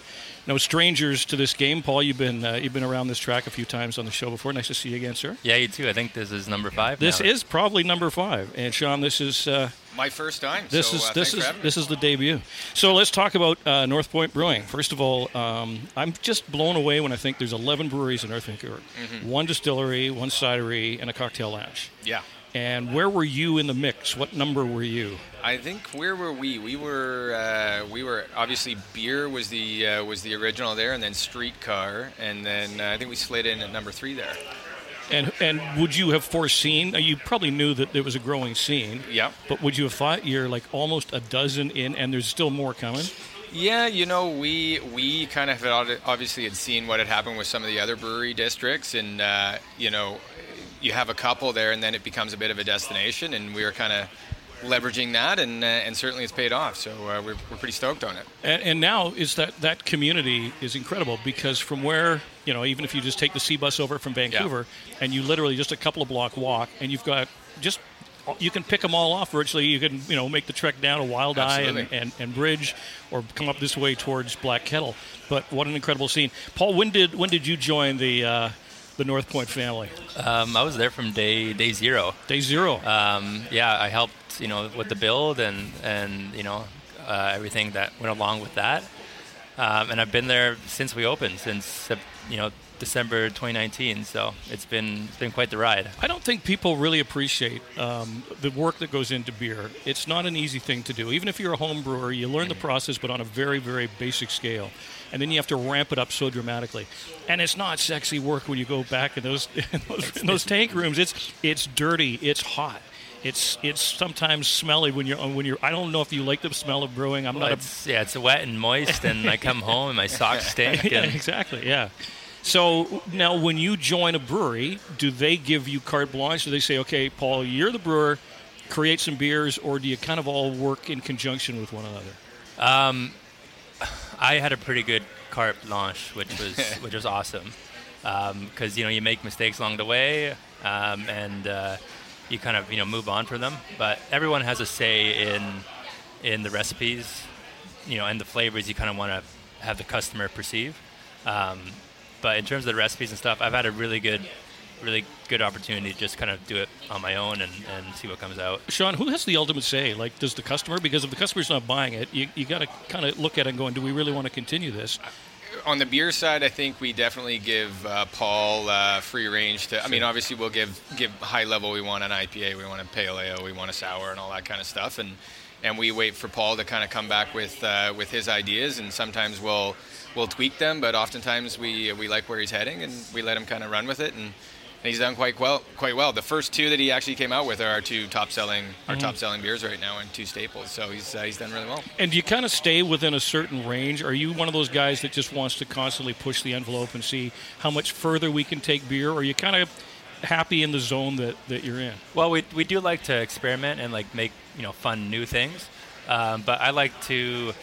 No strangers to this game, Paul. You've been uh, you've been around this track a few times on the show before. Nice to see you again, sir. Yeah, you too. I think this is number five. This now. is probably number five, and Sean, this is uh, My first time. this so, is uh, this is this is the debut. So let's talk about uh, North Point Brewing. First of all, um, I'm just blown away when I think there's 11 breweries in North Vancouver, Mm-hmm. one distillery, one cidery, and a cocktail lounge. Yeah. And where were you in the mix? What number were you? I think where were we? We were uh, we were obviously Beere was the uh, was the original there, and then streetcar, and then uh, I think we slid in at number three there. And and would you have foreseen? You probably knew that there was a growing scene. Yeah. But would you have thought you're like almost a dozen in, and there's still more coming? Yeah, you know, we we kind of had obviously had seen what had happened with some of the other brewery districts, and uh, you know, you have a couple there, and then it becomes a bit of a destination, and we were kind of leveraging that, and uh, and certainly it's paid off. So uh, we're, we're pretty stoked on it. And, and now is that that community is incredible because from where you know even if you just take the SeaBus over from Vancouver and you literally just a couple of block walk and you've got just you can pick them all off virtually. You can you know make the trek down to Wildeye and, and, and Bridge or come up this way towards Black Kettle. But what an incredible scene, Paul. When did when did you join the uh, the North Point family? Um, I was there from day day zero. Day zero. Um, yeah, I helped you know with the build and and you know uh, everything that went along with that. Um, and I've been there since we opened, since you know December 2019. So it's been it's been quite the ride. I don't think people really appreciate um, the work that goes into beer. It's not an easy thing to do. Even if you're a home brewer, you learn the process, but on a very, very basic scale. And then you have to ramp it up so dramatically. And it's not sexy work when you go back in those in those, in those tank rooms. It's it's dirty. It's hot. It's it's sometimes smelly when you're when you're. I don't know if you like the smell of brewing. I'm Well, not. A, it's, yeah, it's wet and moist, and I come home and my socks stink. yeah, exactly. Yeah. So now, when you join a brewery, do they give you carte blanche? Do they say, "Okay, Paul, you're the brewer, create some beers," or do you kind of all work in conjunction with one another? Um, I had a pretty good carte blanche, which was which was awesome, because you know you make mistakes along the way, um, and uh, you kind of you know move on from them. But everyone has a say in in the recipes, you know, and the flavors you kind of want to have the customer perceive. Um, but in terms of the recipes and stuff, I've had a really good, really good opportunity to just kind of do it on my own and, and see what comes out. Sean, who has the ultimate say? Like, does the customer? Because if the customer's not buying it, you, you got to kind of look at it and going, "Do we really want to continue this?" on the beer side, I think we definitely give uh, Paul uh, free range to. I mean, obviously we'll give give high level. We want an IPA, we want a pale ale, we want a sour, and all that kind of stuff. And and we wait for Paul to kind of come back with uh, with his ideas. And sometimes we'll we'll tweak them, but oftentimes we we like where he's heading, and we let him kind of run with it. And, and he's done quite well. Quite well. The first two that he actually came out with are our two top selling our Mhm. top selling beers right now, and two staples. So he's uh, he's done really well. And do you kind of stay within a certain range? Are you one of those guys that just wants to constantly push the envelope and see how much further we can take beer? Or are you kind of happy in the zone that, that you're in? Well, we, we do like to experiment and like make you know fun new things, um, but I like to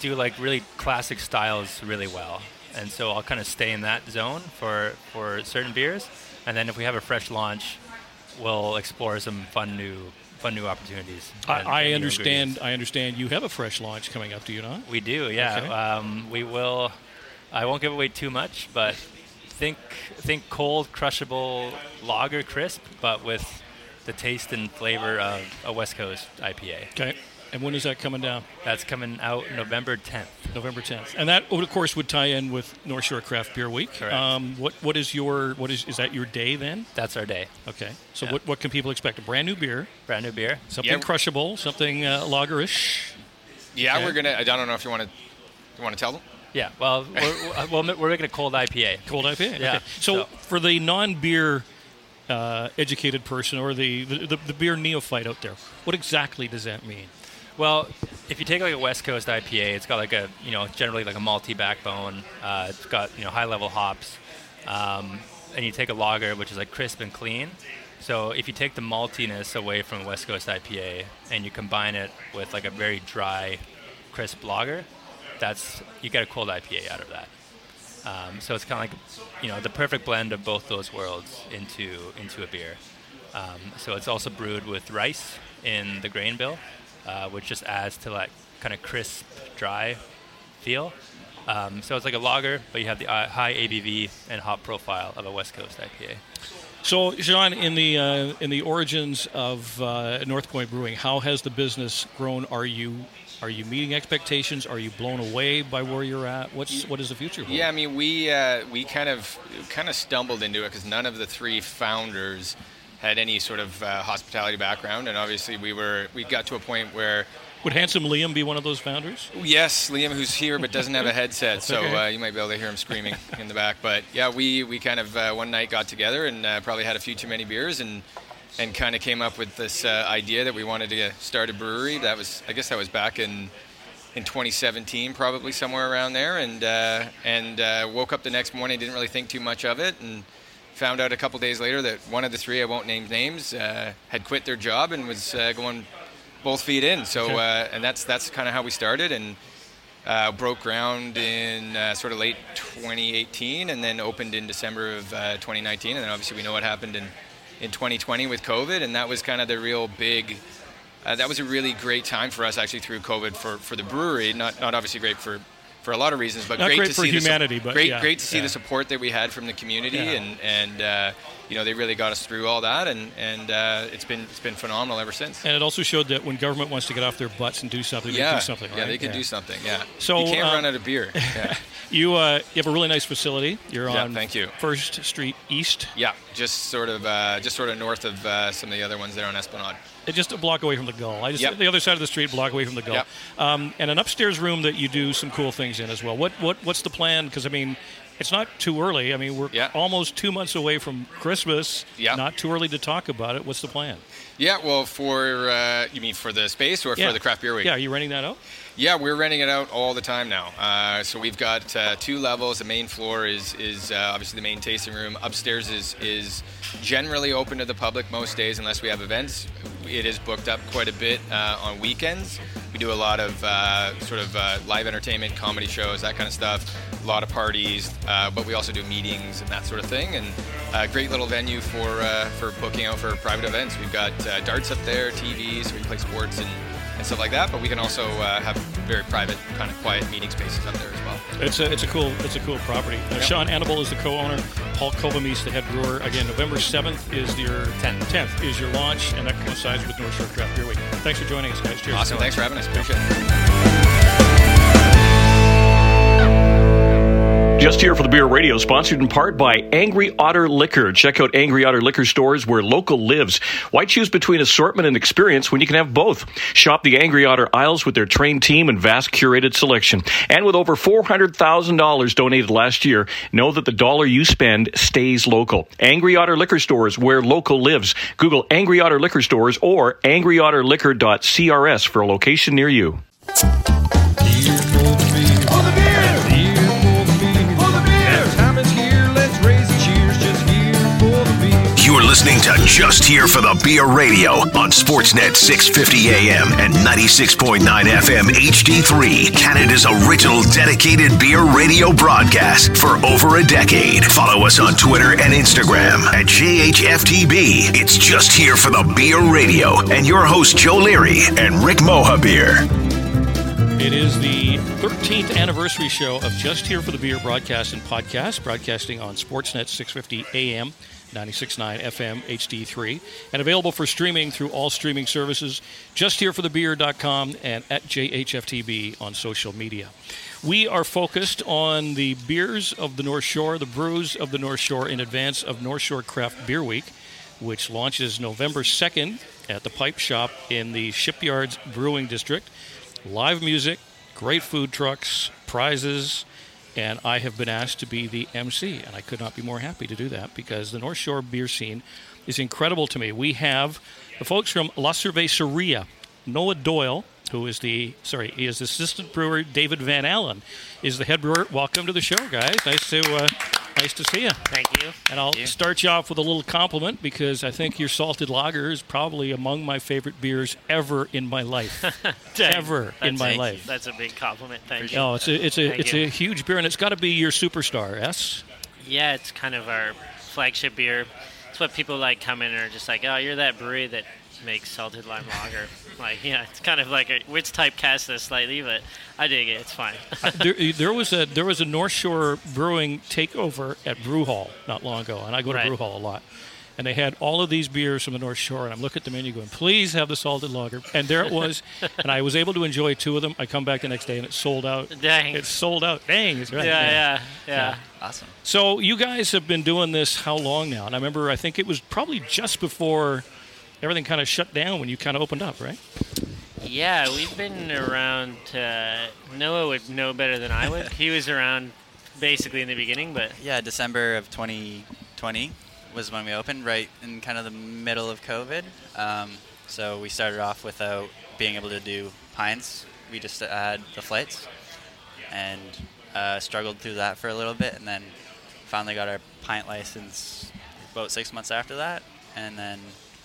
do like really classic styles really well, and so I'll kind of stay in that zone for for certain beers. And then if we have a fresh launch, we'll explore some fun new fun new opportunities. I, and- I and understand. I understand. You have a fresh launch coming up, do you not? We do, yeah. Okay. Um, we will. I won't give away too much, but think think cold crushable lager crisp, but with the taste and flavor of a West Coast IPA. Okay. And when is that coming down? That's coming out November 10th. November 10th. And that, of course, would tie in with North Shore Craft Beer Week. Correct. Um, what What is your What is is that your day then? That's our day. Okay. So Yeah. what What can people expect? A brand new beer, Brand new beer. something Yeah. crushable, something uh, lagerish. Yeah, Okay. we're gonna. I don't know if you want to. You want to tell them? Yeah. Well, we're, we're, we're making a cold IPA. Cold IPA. Yeah. Okay. So, So- for the non-beer uh, educated person or the, the, the, the beer neophyte out there, what exactly does that mean? Well, if you take like a West Coast IPA, it's got like a you know generally like a malty backbone. Uh, it's got you know high level hops, um, and you take a lager which is like crisp and clean. So if you take the maltiness away from West Coast IPA and you combine it with like a very dry, crisp lager, that's you get a cold IPA out of that. Um, so it's kind of like you know the perfect blend of both those worlds into into a beer. Um, so it's also brewed with rice in the grain bill, uh, which just adds to that kind of crisp, dry feel. Um, so it's like a lager, but you have the uh, high ABV and hop profile of a West Coast IPA. So, Sean, in the uh, in the origins of uh, North Point Brewing, how has the business grown? Are you are you meeting expectations? Are you blown away by where you're at? What's what is the future? hold? Yeah, I mean, we uh, we kind of kind of stumbled into it because none of the three founders had any sort of uh, hospitality background, and obviously we were we got to a point where Would handsome Liam be one of those founders? yes, Liam, who's here but doesn't have a headset, so Okay. uh, you might be able to hear him screaming in the back. But yeah, we we kind of uh, one night got together and uh, probably had a few too many beers and. And kind of came up with this uh, idea that we wanted to start a brewery. That was, I guess, that was back in in 2017, probably somewhere around there, and uh, and uh, woke up the next morning, didn't really think too much of it, and found out a couple days later that one of the three, I won't name names, uh, had quit their job and was uh, going both feet in. So, uh, and that's that's kind of how we started, and uh, broke ground in uh, sort of late 2018, and then opened in December of uh, 2019, and then obviously we know what happened in in 2020 with COVID, and that was kind of the real big uh, that was a really great time for us actually through COVID for, for the brewery. Not not obviously great for, for a lot of reasons, but great, great to for see the humanity, but great yeah, great to see yeah. the support that we had from the community, Yeah. and and uh, you know they really got us through all that, and and uh, it's been it's been phenomenal ever since. And it also showed that when government wants to get off their butts and do something, they yeah, do something. yeah, they can do something. Yeah, So, you can't uh, run out of beer. Yeah. You uh, you have a really nice facility. You're Yeah, on thank you. First Street East, Yeah, just sort of uh, just sort of north of uh, some of the other ones there on Esplanade. Just a block away from the Gull. I just Yep. the other side of the street, block away from the Gull. Yep. Um, and an upstairs room that you do some cool things in as well. What what what's the plan? Because I mean, it's not too early. I mean, we're Yeah. almost two months away from Christmas. Yeah. Not too early to talk about it. What's the plan? Yeah, well, for uh, you mean for the space or Yeah. for the craft beer week? Yeah, are you renting that out? Yeah, we're renting it out all the time now. Uh, so we've got uh, two levels. The main floor is is uh, obviously the main tasting room. Upstairs is is generally open to the public most days unless we have events. It is booked up quite a bit uh, on weekends. We do a lot of uh, sort of uh, live entertainment, comedy shows, that kind of stuff. A lot of parties, but we also do meetings and that sort of thing. And a great little venue for for booking out for private events. We've got darts up there, TVs, so we can play sports and and stuff like that. But we can also uh, have very private, kind of quiet meeting spaces up there as well. It's a it's a cool it's a cool property. Uh, Sean Annable is the co-owner. Paul Kovamis, the head brewer. Again, November seventh is your 10th. tenth is your launch, and that coincides with North Shore Craft Beer Week. Thanks for joining us, guys. Cheers. Awesome. Thanks for having us. Appreciate it. Just here for the Beer Radio, sponsored in part by Angry Otter Liquor. Check out Angry Otter Liquor stores where local lives. Why choose between assortment and experience when you can have both? Shop the Angry Otter aisles with their trained team and vast curated selection. And with over $400,000 donated last year, know that the dollar you spend stays local. Angry Otter Liquor stores where local lives. Google Angry Otter Liquor stores or angryotterliquor.crs for a location near you. Listening to Just here for the Beer Radio on Sportsnet 650 AM and 96.9 FM HD3, Canada's original dedicated beer radio broadcast for over a decade. Follow us on Twitter and Instagram at JHFTB. It's just here for the Beer Radio and your host Joe Leary and Rick Mohabir. It is the 13th anniversary show of Just Here for the Beer broadcast and podcast, broadcasting on Sportsnet 650 AM, 96.9 FM, HD3, and available for streaming through all streaming services, justhereforthebeer.com and at JHFTB on social media. We are focused on the beers of the North Shore, the brews of the North Shore in advance of North Shore Craft Beer Week, which launches November 2nd at the Pipe Shop in the Shipyards Brewing District live music, great food trucks, prizes, and I have been asked to be the MC, and I could not be more happy to do that because the North Shore beer scene is incredible to me. We have the folks from La Cerveceria, Noah Doyle, who is the sorry, he is assistant brewer. David Van Allen is the head brewer. Welcome to the show, guys. Nice to uh, nice to see you. Thank you. And I'll start you off with a little compliment because I think your salted lager is probably among my favorite beers ever in my life. ever in That's- my life. That's a big compliment. Thank you. Oh, it's a it's a Thank it's you. a huge beer, and it's got to be your superstar. Yes. Yeah, it's kind of our flagship beer. It's what people like come in and are just like, oh, you're that brewery that makes salted lime lager. like, yeah, it's kind of like a, it's typecast this slightly, but I dig it. It's fine. Uh, there, there was a there was a North Shore Brewing takeover at Brew Hall not long ago, and I go to Right. Brew Hall a lot. And they had all of these beers from the North Shore, and I'm looking at the menu going, "Please have the salted lager." And there it was, and I was able to enjoy two of them. I come back the next day, and it's sold out. Dang. It's sold out. Dang, it's right. Yeah, yeah, yeah. Awesome. So you guys have been doing this how long now? And I remember, I think it was probably just before everything kind of shut down when you kind of opened up, right? Yeah, we've been around. Uh, Noah would know better than I would. he was around basically in the beginning, but Yeah, December of 2020 was when we opened, right in kind of the middle of COVID. Um, so we started off without being able to do pints. We just had the flights and uh, struggled through that for a little bit, and then finally got our pint license about six months after that. And then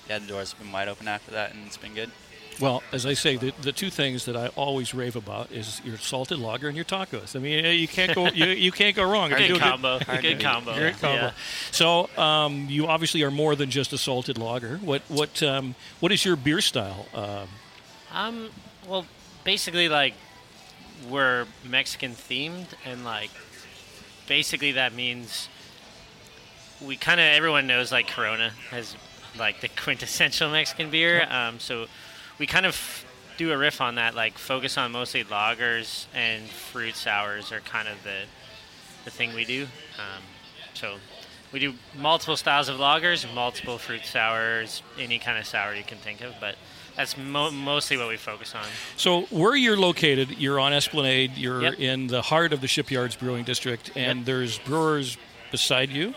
yeah, the doors have been wide open after that, and it's been good. Well, as I say, the, the two things that I always rave about is your salted lager and your tacos. I mean, you can't go you, you can't go wrong. If Good you do a combo. Good combo. Great combo. Yeah. So um, you obviously are more than just a salted lager. What what um, what is your beer style? Um, Um, well, basically, like we're Mexican themed, and like basically that means we kind of everyone knows like Corona has like the quintessential Mexican beer. Um, so we kind of do a riff on that, like focus on mostly lagers and fruit sours are kind of the the thing we do. Um, so we do multiple styles of lagers, multiple fruit sours, any kind of sour you can think of, but that's mo- mostly what we focus on. so where you're located, you're on Esplanade. You're Yep. in the heart of the Shipyards Brewing District, and Yep. there's brewers beside you.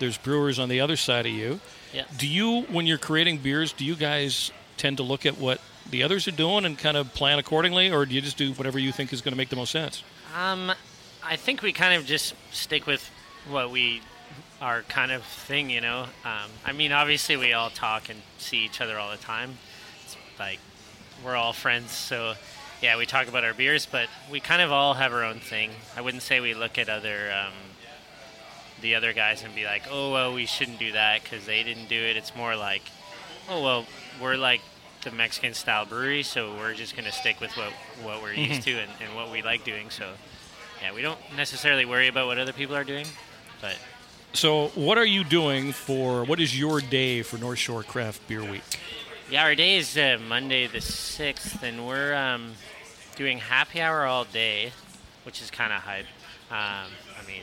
There's brewers on the other side of you. Yep. Do you, when you're creating beers, do you guys tend to look at what the others are doing and kind of plan accordingly, or do you just do whatever you think is going to make the most sense? Um, I think we kind of just stick with what we our kind of thing, you know. Um, I mean, obviously we all talk and see each other all the time. It's like we're all friends, so yeah, we talk about our beers, but we kind of all have our own thing. I wouldn't say we look at other um, the other guys and be like, oh well, we shouldn't do that because they didn't do it. It's more like, oh well, we're like the Mexican style brewery, so we're just gonna stick with what what we're used Mhm. to and, and what we like doing. So yeah, we don't necessarily worry about what other people are doing, but So, what are you doing for what is your day for North Shore Craft Beer Week? yeah, our day is uh, Monday the sixth, and we're um, doing happy hour all day, which is kind of hype. Um, I mean,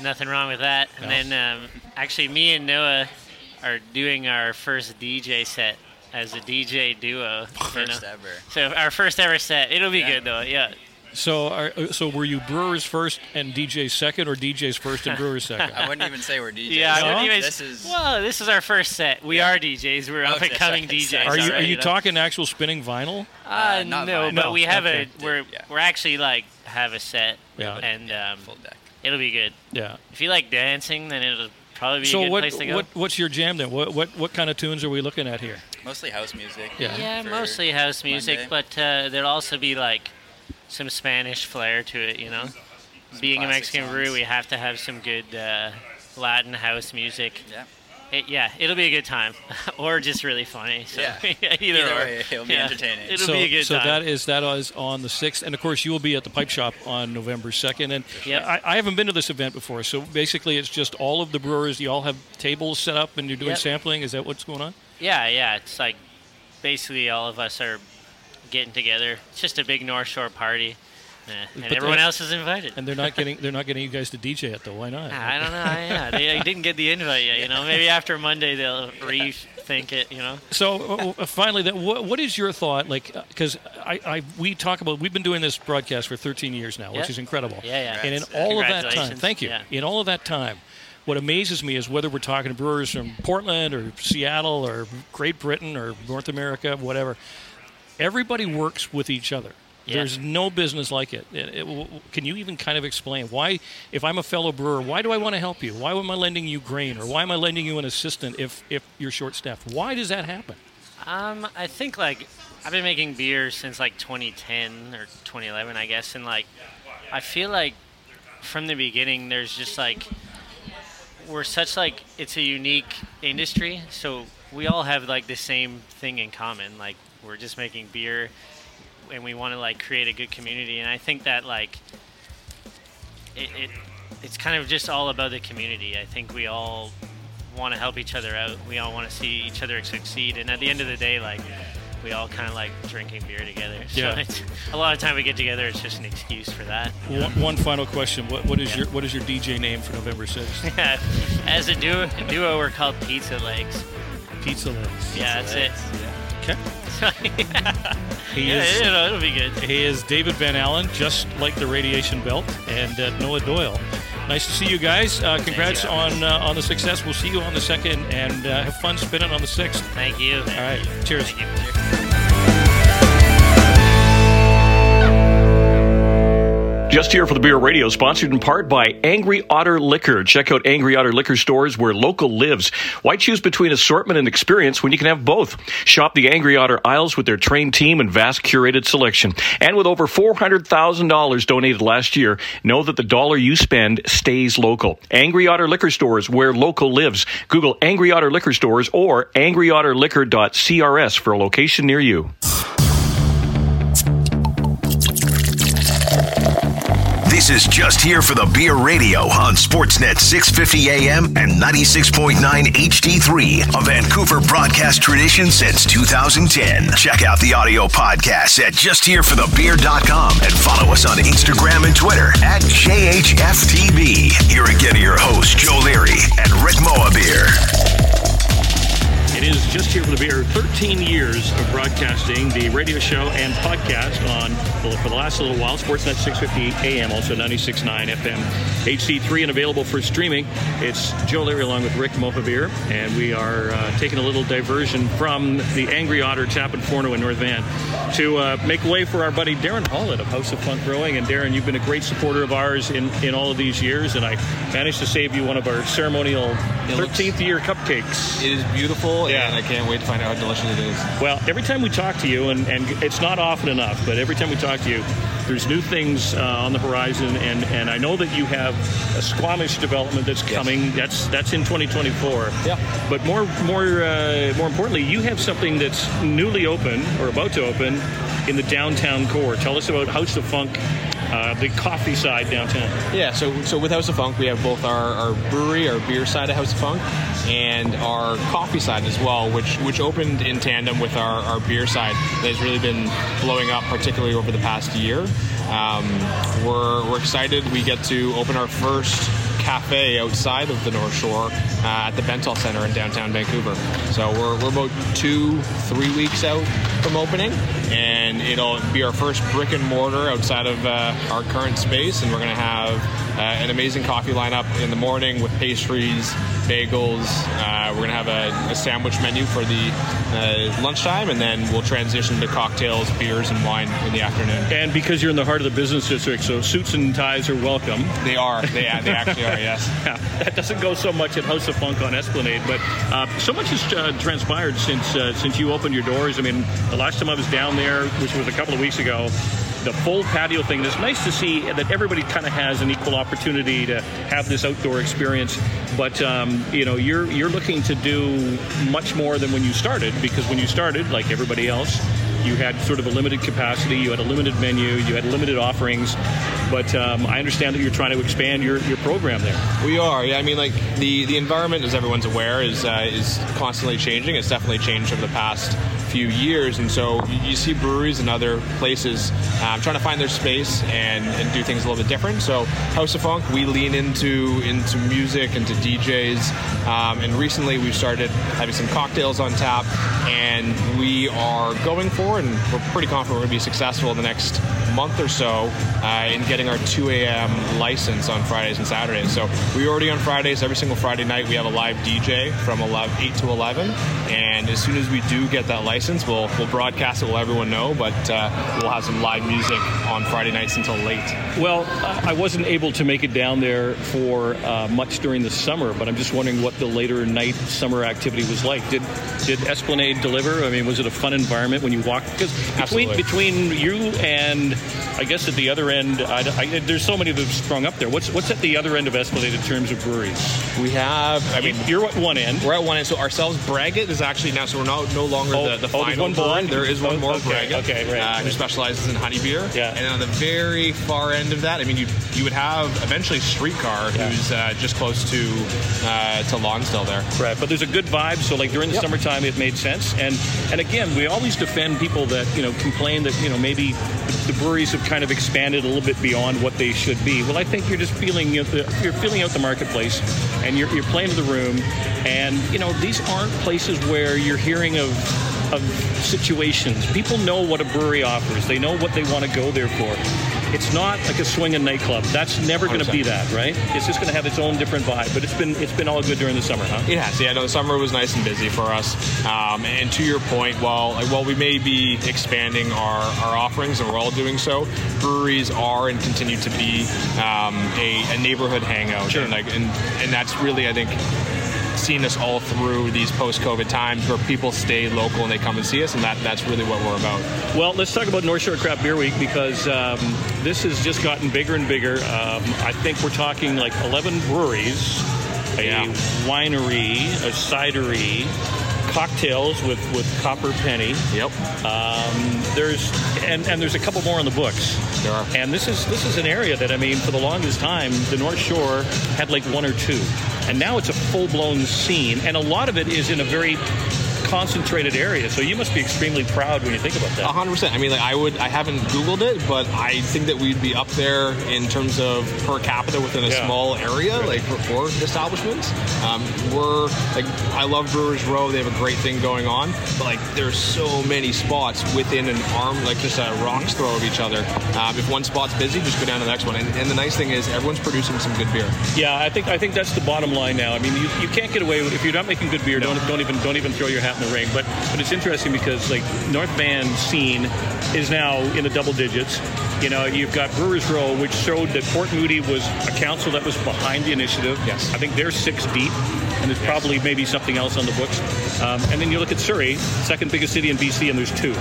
nothing wrong with that. And then um, actually, me and Noah are doing our first DJ set as a DJ duo. you First know? ever. So our first ever set. It'll be Yeah. good though. Yeah. So, are, uh, so were you brewers first and DJs second, or DJs first and brewers second? I wouldn't even say we're DJs. Yeah, I wouldn't this is Well, this is our first set. We are DJs. We're up and coming DJs. Are you are you talking actual spinning vinyl? Uh, not no, vinyl. but No, we have okay. a we're Yeah. we're actually like have a set, Yeah. and um, full deck. It'll be good. Yeah. If you like dancing, then it'll probably be a So good what, place to go. what what's your jam then? What what what kind of tunes are we looking at here? Mostly house music. Yeah. Yeah, mostly house music, Monday. but uh, there'll also be like some Spanish flair to it. You know, being a Mexican songs. brewery, we have to have some good uh, Latin house music. Yeah. It, yeah, it'll be a good time, or just really funny. So, Yeah. either, Either or. way, it'll be Yeah. entertaining. It'll so be a good so time. that is that is on the sixth, and of course you will be at the Pipe Shop on November second. And Yep. I, I haven't been to this event before, so basically it's just all of the brewers. You all have tables set up, and you're doing Yep. sampling. Is that what's going on? Yeah, yeah. It's like basically all of us are getting together. It's just a big North Shore party, eh, and But everyone else is invited. And they're not getting they're not getting you guys to DJ it though. Why not? I don't know. Yeah, they didn't get the invite yet. You know, maybe after Monday they'll rethink it. You know. So uh, finally, that what, what is your thought? Like, because I, I we talk about we've been doing this broadcast for 13 years now, which is incredible. Yeah, yeah. And in all of that time, thank you. Yeah. In all of that time, what amazes me is whether we're talking to brewers from Portland or Seattle or Great Britain or North America, whatever. Everybody works with each other. Yeah. There's no business like it. It- it- Can you even kind of explain why, if I'm a fellow brewer, why do I want to help you? Why am I lending you grain, or why am I lending you an assistant if if you're short-staffed? Why does that happen? Um, I think like I've been making beer since like 2010 or 2011, I guess, and like I feel like from the beginning there's just like we're such like it's a unique industry, so we all have like the same thing in common. Like we're just making beer, and we want to like create a good community. And I think that like it, it it's kind of just all about the community. I think we all want to help each other out. We all want to see each other succeed. And at the end of the day, like we all kind of like drinking beer together. So Yeah. it's, a lot of time we get together, it's just an excuse for that. One, one final question: What what is your what is your DJ name for November sixth? As a duo, duo, we're called Pizza Legs. Pizza Legs. Yeah, that's it. Okay. He yeah, is- you know, it'll be good. He is David Van Allen, just like the radiation belt, and uh, Noah Doyle. Nice to see you guys. Uh, congrats on uh, on the success. We'll see you on the second, and uh, have fun spinning on the sixth. Thank you. All right. Cheers. Just here for the Beer Radio, sponsored in part by Angry Otter Liquor. Check out Angry Otter Liquor stores where local lives. Why choose between assortment and experience when you can have both? Shop the Angry Otter aisles with their trained team and vast curated selection. And with over $400,000 donated last year, know that the dollar you spend stays local. Angry Otter Liquor stores where local lives. Google Angry Otter Liquor stores or angryotterliquor.crs for a location near you. This is just here for the Beer Radio on Sportsnet 650 AM and 96.9 HD3, a Vancouver broadcast tradition since 2010. Check out the audio podcast at justhereforthebeer.com and follow us on Instagram and Twitter at JHFTB. Here again are your hosts, Joe Leary and Rick Mohabir. It is just here for the beer. 13 years of broadcasting the radio show and podcast on well, for the last little while. Sportsnet 650 AM, also 96.9 FM, HD3, and available for streaming. It's Joe Leary along with Rick Mohabir, and we are uh, taking a little diversion from the Angry Otter and Forno in North Van to uh, make way for our buddy Darren Hollett of House of Funk Brewing. And Darren, you've been a great supporter of ours in, in all of these years, and I managed to save you one of our ceremonial 13th year cupcakes. It is beautiful, and I can't wait to find out how delicious it is. Well, every time we talk to you, and, and it's not often enough, but every time we talk to you, there's new things uh, on the horizon, and, and I know that you have a Squamish development that's coming. That's that's in 2024. Yeah. But more more uh, more importantly, you have something that's newly open or about to open in the downtown core. Tell us about House of Funk, uh, the coffee side downtown. Yeah, so so with House of Funk, we have both our, our brewery, our beer side of House of Funk, and our coffee side as well, which which opened in tandem with our, our beer side that has really been blowing up, particularly over the past year. Um, we're, we're excited. We get to open our first cafe outside of the North Shore uh, at the Bentall Center in downtown Vancouver. So we're, we're about two, three weeks out from opening, and it'll be our first brick and mortar outside of uh, our current space. And we're going to have uh, an amazing coffee lineup in the morning with pastries, bagels. Uh, we're going to have a, a sandwich menu for the uh, lunchtime, and then we'll transition to cocktails, beers, and wine in the afternoon. And because you're in the heart of the business district, so suits and ties are welcome. They are. They, they actually are. Yes. Yeah, that doesn't go so much at House of Funk on Esplanade, but uh, so much has uh, transpired since uh, since you opened your doors. I mean, the last time I was down there, which was a couple of weeks ago, the full patio thing. It's nice to see that everybody kind of has an equal opportunity to have this outdoor experience. But um, you know, you're you're looking to do much more than when you started because when you started, like everybody else, you had sort of a limited capacity, you had a limited menu, you had limited offerings. But um, I understand that you're trying to expand your, your program there. We are. Yeah, I mean, like the the environment, as everyone's aware, is uh, is constantly changing. It's definitely changed over the past few years, and so you, see breweries and other places um, trying to find their space and, and do things a little bit different. So House of Funk, we lean into into music, into DJs, um, and recently we've started having some cocktails on tap, and we are going for, and we're pretty confident we're going to be successful in the next month or so uh, in getting our 2 a.m. license on Fridays and Saturdays. So we already on Fridays, every single Friday night, we have a live DJ from 11, 8 to 11, and as soon as we do get that license, we'll we'll broadcast it, we'll let everyone know, but uh, we'll have some live music on Friday nights until late. Well, I wasn't able to make it down there for uh, much during the summer, but I'm just wondering what the later night summer activity was like. Did did Esplanade deliver? I mean, was it a fun environment when you walked? Because between Absolutely. between you and I guess at the other end, I, I, there's so many that have sprung up there. What's what's at the other end of Esplanade in terms of breweries? We have. I mean, you're at one end. We're at one end. So ourselves, Braggett is actually now. So we're not no longer Oh, the, the oh, there's one more? brewery. There is one more okay, Braggett. okay, right, uh, Who specializes in honey beer. Yeah. And then on the very far end of that, I mean, you you would have eventually Streetcar, who's uh, just close to uh, to Lonsdale there. Right, but there's a good vibe. So like during the Yep. summertime, it made sense. And and again, we always defend people that you know complain that you know maybe the breweries have kind of expanded a little bit beyond what they should be. Well, I think you're just feeling you know, the- you're feeling out the marketplace, and you're you're playing to the room. And you know these aren't places where you're hearing of of situations. People know what a brewery offers. They know what they want to go there for. It's not like a swinging nightclub. That's never going to be that, right? It's just going to have its own different vibe. But it's been it's been all good during the summer, huh? It has, yeah. No, the summer was nice and busy for us. Um, and to your point, while while we may be expanding our, our offerings, and we're all doing so, breweries are and continue to be um, a, a neighborhood hangout. Sure. And, like, and and that's really, I think, seen us all through these post-COVID times where people stay local and they come and see us, and that that's really what we're about. Well, let's talk about North Shore Craft Beer Week because um, this has just gotten bigger and bigger. Um, I think we're talking like 11 breweries, a winery, a cidery, cocktails with, with Copperpenny. Yep. Um, there's and, and there's a couple more on the books. There are. And this is this is an area that I mean, for the longest time, the North Shore had like one or two, and now it's a full blown scene, and a lot of it is in a very concentrated area. So you must be extremely proud when you think about that. A hundred percent. I mean, like I would, I haven't Googled it, but I think that we'd be up there in terms of per capita within a Yeah. small area, like for, for establishments. Um, we're like, I love Brewers Row. They have a great thing going on, but like, there's so many spots within an arm, like just a rock's throw of each other. Um, if one spot's busy, just go down to the next one. And, and the nice thing is, everyone's producing some good beer. Yeah, I think I think that's the bottom line now. I mean, you, you can't get away with if you're not making good beer. Don't don't even don't even throw your hat in the ring. But but it's interesting because like North Van scene is now in the double digits. You know, you've got Brewers Row, which showed that Port Moody was a council that was behind the initiative. Yes, I think they're six deep, and there's probably maybe something else on the books. Um, and then you look at Surrey, second biggest city in BC, and there's two.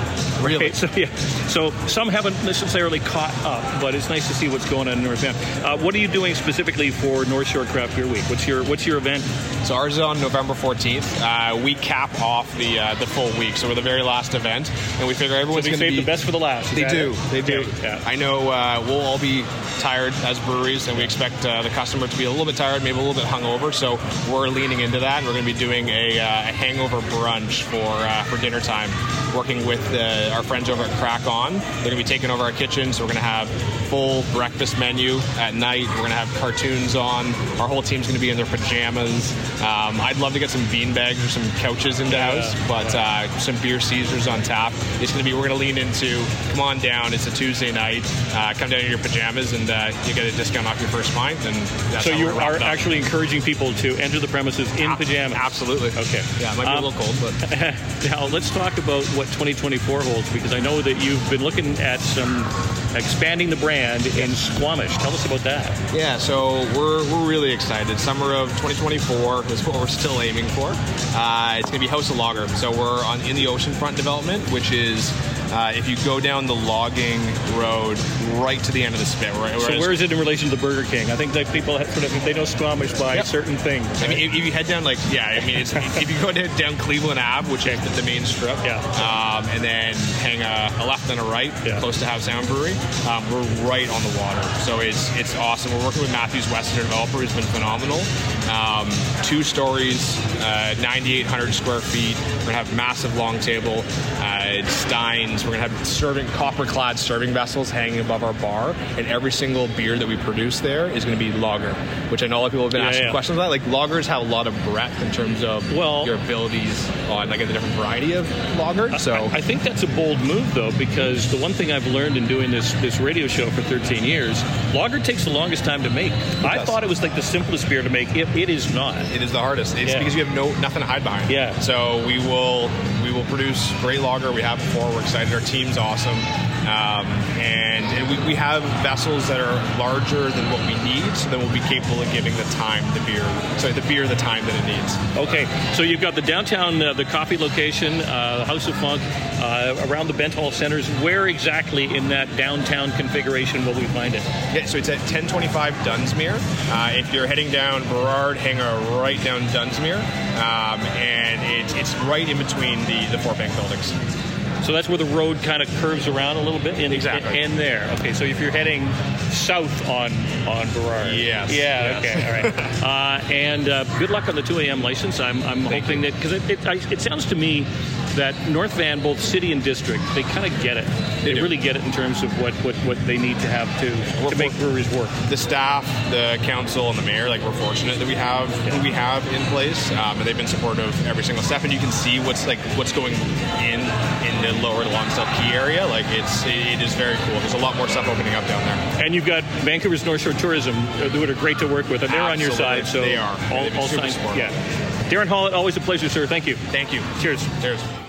Really? Okay, so yeah, so some haven't necessarily caught up, but it's nice to see what's going on in North Van. Uh, what are you doing specifically for North Shore Craft Beer Week? What's your what's your event? So ours is on November 14th. Uh, we cap off the uh, the full week, so we're the very last event, and we figure everyone's they going to save be the best for the last. They do. it? They do. Yeah. I know uh, we'll all be tired as breweries, and we expect uh, the customer to be a little bit tired, maybe a little bit hungover. So we're leaning into that. We're going to be doing a, uh, a hangover brunch for uh, for dinner time. working with uh, our friends over at Crack On. They're going to be taking over our kitchen, so we're going to have full breakfast menu at night. We're going to have cartoons on. Our whole team's going to be in their pajamas. Um, I'd love to get some bean bags or some couches into the house, but uh, some beer Caesars on tap. It's going to be we're going to lean into. Come on down. It's a Tuesday night. Uh, come down in your pajamas and uh, you get a discount off your first pint. And that's so you are actually encouraging people to enter the premises in pajamas. Absolutely. Okay. Yeah, it might be a little cold, but now let's talk about what 2024 holds because I know that you've been looking at some expanding the brand in Squamish. Tell us about that. Yeah, so we're, we're really excited. Summer of 2024 is what we're still aiming for. Uh, it's going to be House of Lager. So we're on in the oceanfront development, which is uh, if you go down the logging road right to the end of the spit. Right, So where is it in relation to the Burger King? I think that people have sort of they know Squamish by Yep. certain things. I mean, if, if you head down like yeah, I mean, it's, if you go down, Cleveland Ave, which is the, main strip, Yeah. um, and then hang a, a left and a right, close to Howe Sound Brewery, um, we're right on the water. So it's it's awesome. We're working with Matthews West, developer, who's been phenomenal. Um, two stories, uh, 9,800 square feet. We're gonna have massive long table, uh, steins. We're gonna have serving copper-clad serving vessels hanging above our bar, and every single beer that we produce there is gonna be lager, which I know a lot of people have been Yeah, asking yeah. questions about. Like lagers have a lot of breadth in terms of Well- your abilities on like a different variety of lager. So I, I think that's a bold move, though, because the one thing I've learned in doing this this radio show for 13 years, lager takes the longest time to make. I thought it was like the simplest beer to make. It, it is not. It is the hardest. It's Yeah. because you have no nothing to hide behind. Yeah. So we will we will produce great lager. We have before. We're excited. Our team's awesome. Um, and and we, we have vessels that are larger than what we need, so then we'll be capable of giving the time the beer, so the beer the time that it needs. Okay, so you've got the downtown, uh, the coffee location, uh, House of Funk, uh, around the Bentall Centers. Where exactly in that downtown configuration will we find it? Yeah, so it's at 1025 Dunsmuir. Uh, if you're heading down Burrard, hang right down Dunsmuir, um, and it's right in between the the four bank buildings. So that's where the road kind of curves around a little bit. In, Exactly. In, there. Okay, so if you're heading south on on Burrard. Yes, Yeah. yes. Okay. All right. uh, and uh, good luck on the 2 a.m. license. I'm, I'm hoping that because it, it, I, it sounds to me that North Van, both city and district, they kind of get it. They, do. really get it in terms of what, what, what they need to have to to make breweries work. the staff, the council, and the mayor, like we're fortunate that we have who we have in place, um, and they've been supportive every single step. And you can see what's like what's going in in the lower Lonsdale Quay area. Like it's it is very cool. There's a lot more stuff opening up down there. And you've got Vancouver's North Shore Tourism, uh, who are great to work with, and they're on your side. So They are. All, all signs. Yeah. Darren Hall, always a pleasure, sir. Thank you. Thank you. Cheers. Cheers.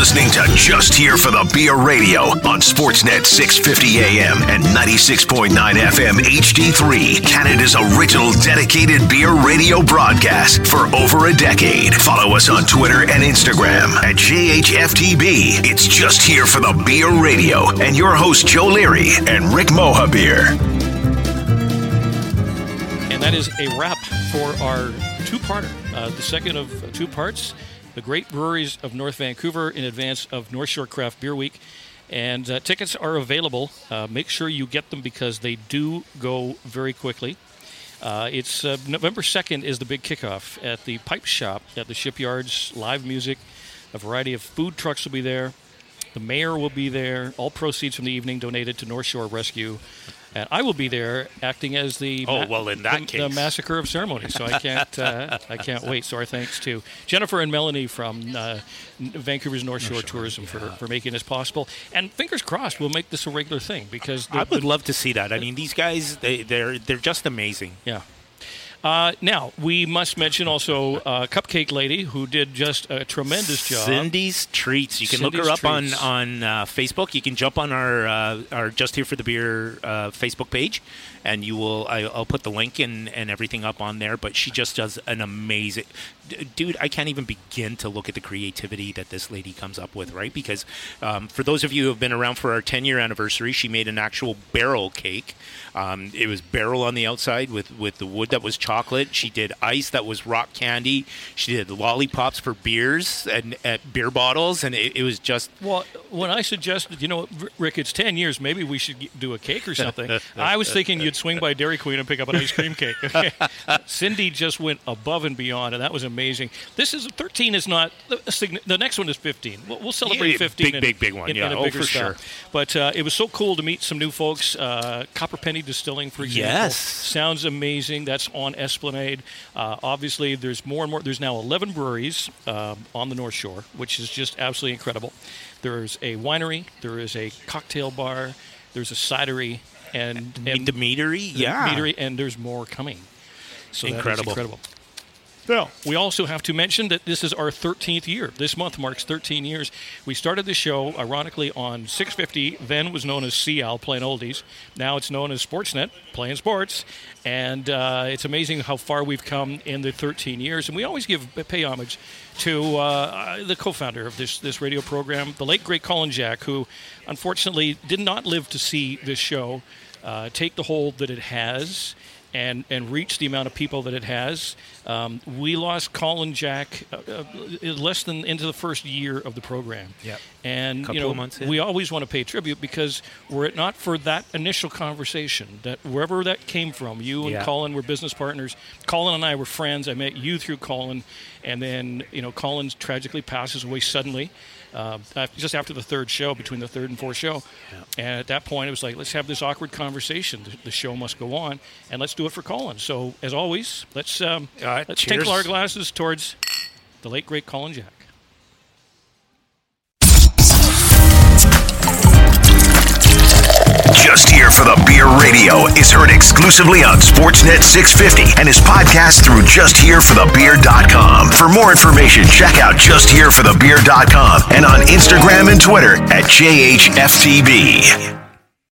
Listening to Just Here for the Beer Radio on Sportsnet 650 AM and 96.9 FM HD3, Canada's original dedicated beer radio broadcast for over a decade. Follow us on Twitter and Instagram at JHFTB. It's Just Here for the Beer Radio and your host Joe Leary and Rick Mohabir. And that is a wrap for our two-parter, uh, the second of two parts, the great breweries of North Vancouver in advance of North Shore Craft Beer Week. And uh, tickets are available. Uh, make sure you get them because they do go very quickly. Uh, it's uh, November 2nd is the big kickoff at the Pipe Shop at the shipyards. Live music, a variety of food trucks will be there. The mayor will be there. All proceeds from the evening donated to North Shore Rescue. And I will be there acting as the Oh, well, in that the, case. the massacre of ceremonies. So I can't uh, I can't wait. So our thanks to Jennifer and Melanie from uh, Vancouver's North Shore Tourism for, for making this possible. And fingers crossed, we'll make this a regular thing because I would love to see that. I mean, these guys, they, they're they're just amazing. Yeah. Uh, now we must mention also uh, Cupcake Lady, who did just a tremendous job. Cindy's Treats. You can look her up Treats. on on uh, Facebook. You can jump on our uh, our Just Here for the Beer uh, Facebook page, and you will. I, I'll put the link and and everything up on there. But she just does an amazing, dude. I can't even begin to look at the creativity that this lady comes up with. Right, because um, for those of you who have been around for our 10 year anniversary, she made an actual barrel cake. Um, it was barrel on the outside with with the wood that was chocolate. She did ice that was rock candy. She did lollipops for beers and uh, beer bottles, and it, it was just Well, when I suggested, you know, Rick, it's ten years. Maybe we should do a cake or something. I was thinking you'd swing by Dairy Queen and pick up an ice cream cake. Okay? Cindy just went above and beyond, and that was amazing. This is thirteen is not the next one is fifteen. We'll, we'll celebrate Yeah, fifteen. big, in, big, big one. In, Yeah. in Oh, for style. sure. But uh, it was so cool to meet some new folks. Uh, Copperpenny Distilling, for example, Yes. sounds amazing. That's on Esplanade. Uh, obviously, there's more and more. There's now 11 breweries um, on the North Shore, which is just absolutely incredible. There's a winery. There is a cocktail bar. There's a cidery, and, and the meadery, yeah. meadery, and there's more coming. So Incredible. incredible. Now, we also have to mention that this is our 13th year. This month marks 13 years. We started the show, ironically, on 650, then was known as CL, playing oldies. Now it's known as Sportsnet, playing sports. And uh, it's amazing how far we've come in the 13 years. And we always give pay homage to uh, the co-founder of this, this radio program, the late, great Colin Jack, who unfortunately did not live to see this show uh, take the hold that it has and and reach the amount of people that it has. Um, we lost Colin Jack uh, uh, less than into the first year of the program. Yep. And Couple you know, of months we always want to pay tribute because were it not for that initial conversation, that wherever that came from, you and Yeah. Colin were business partners. Colin and I were friends. I met you through Colin, and then you know, Colin tragically passes away suddenly. Uh, just after the third show, between the third and fourth show, and at that point it was like, let's have this awkward conversation. The, the show must go on, and let's do it for Colin. So, as always, let's um, let's cheers. tinkle our glasses towards the late great Colin Jack. Just here for the Beer Radio is heard exclusively on Sportsnet 650 and is podcast through justhereforthebeer.com. For more information, check out justhereforthebeer.com and on Instagram and Twitter at JHFTB.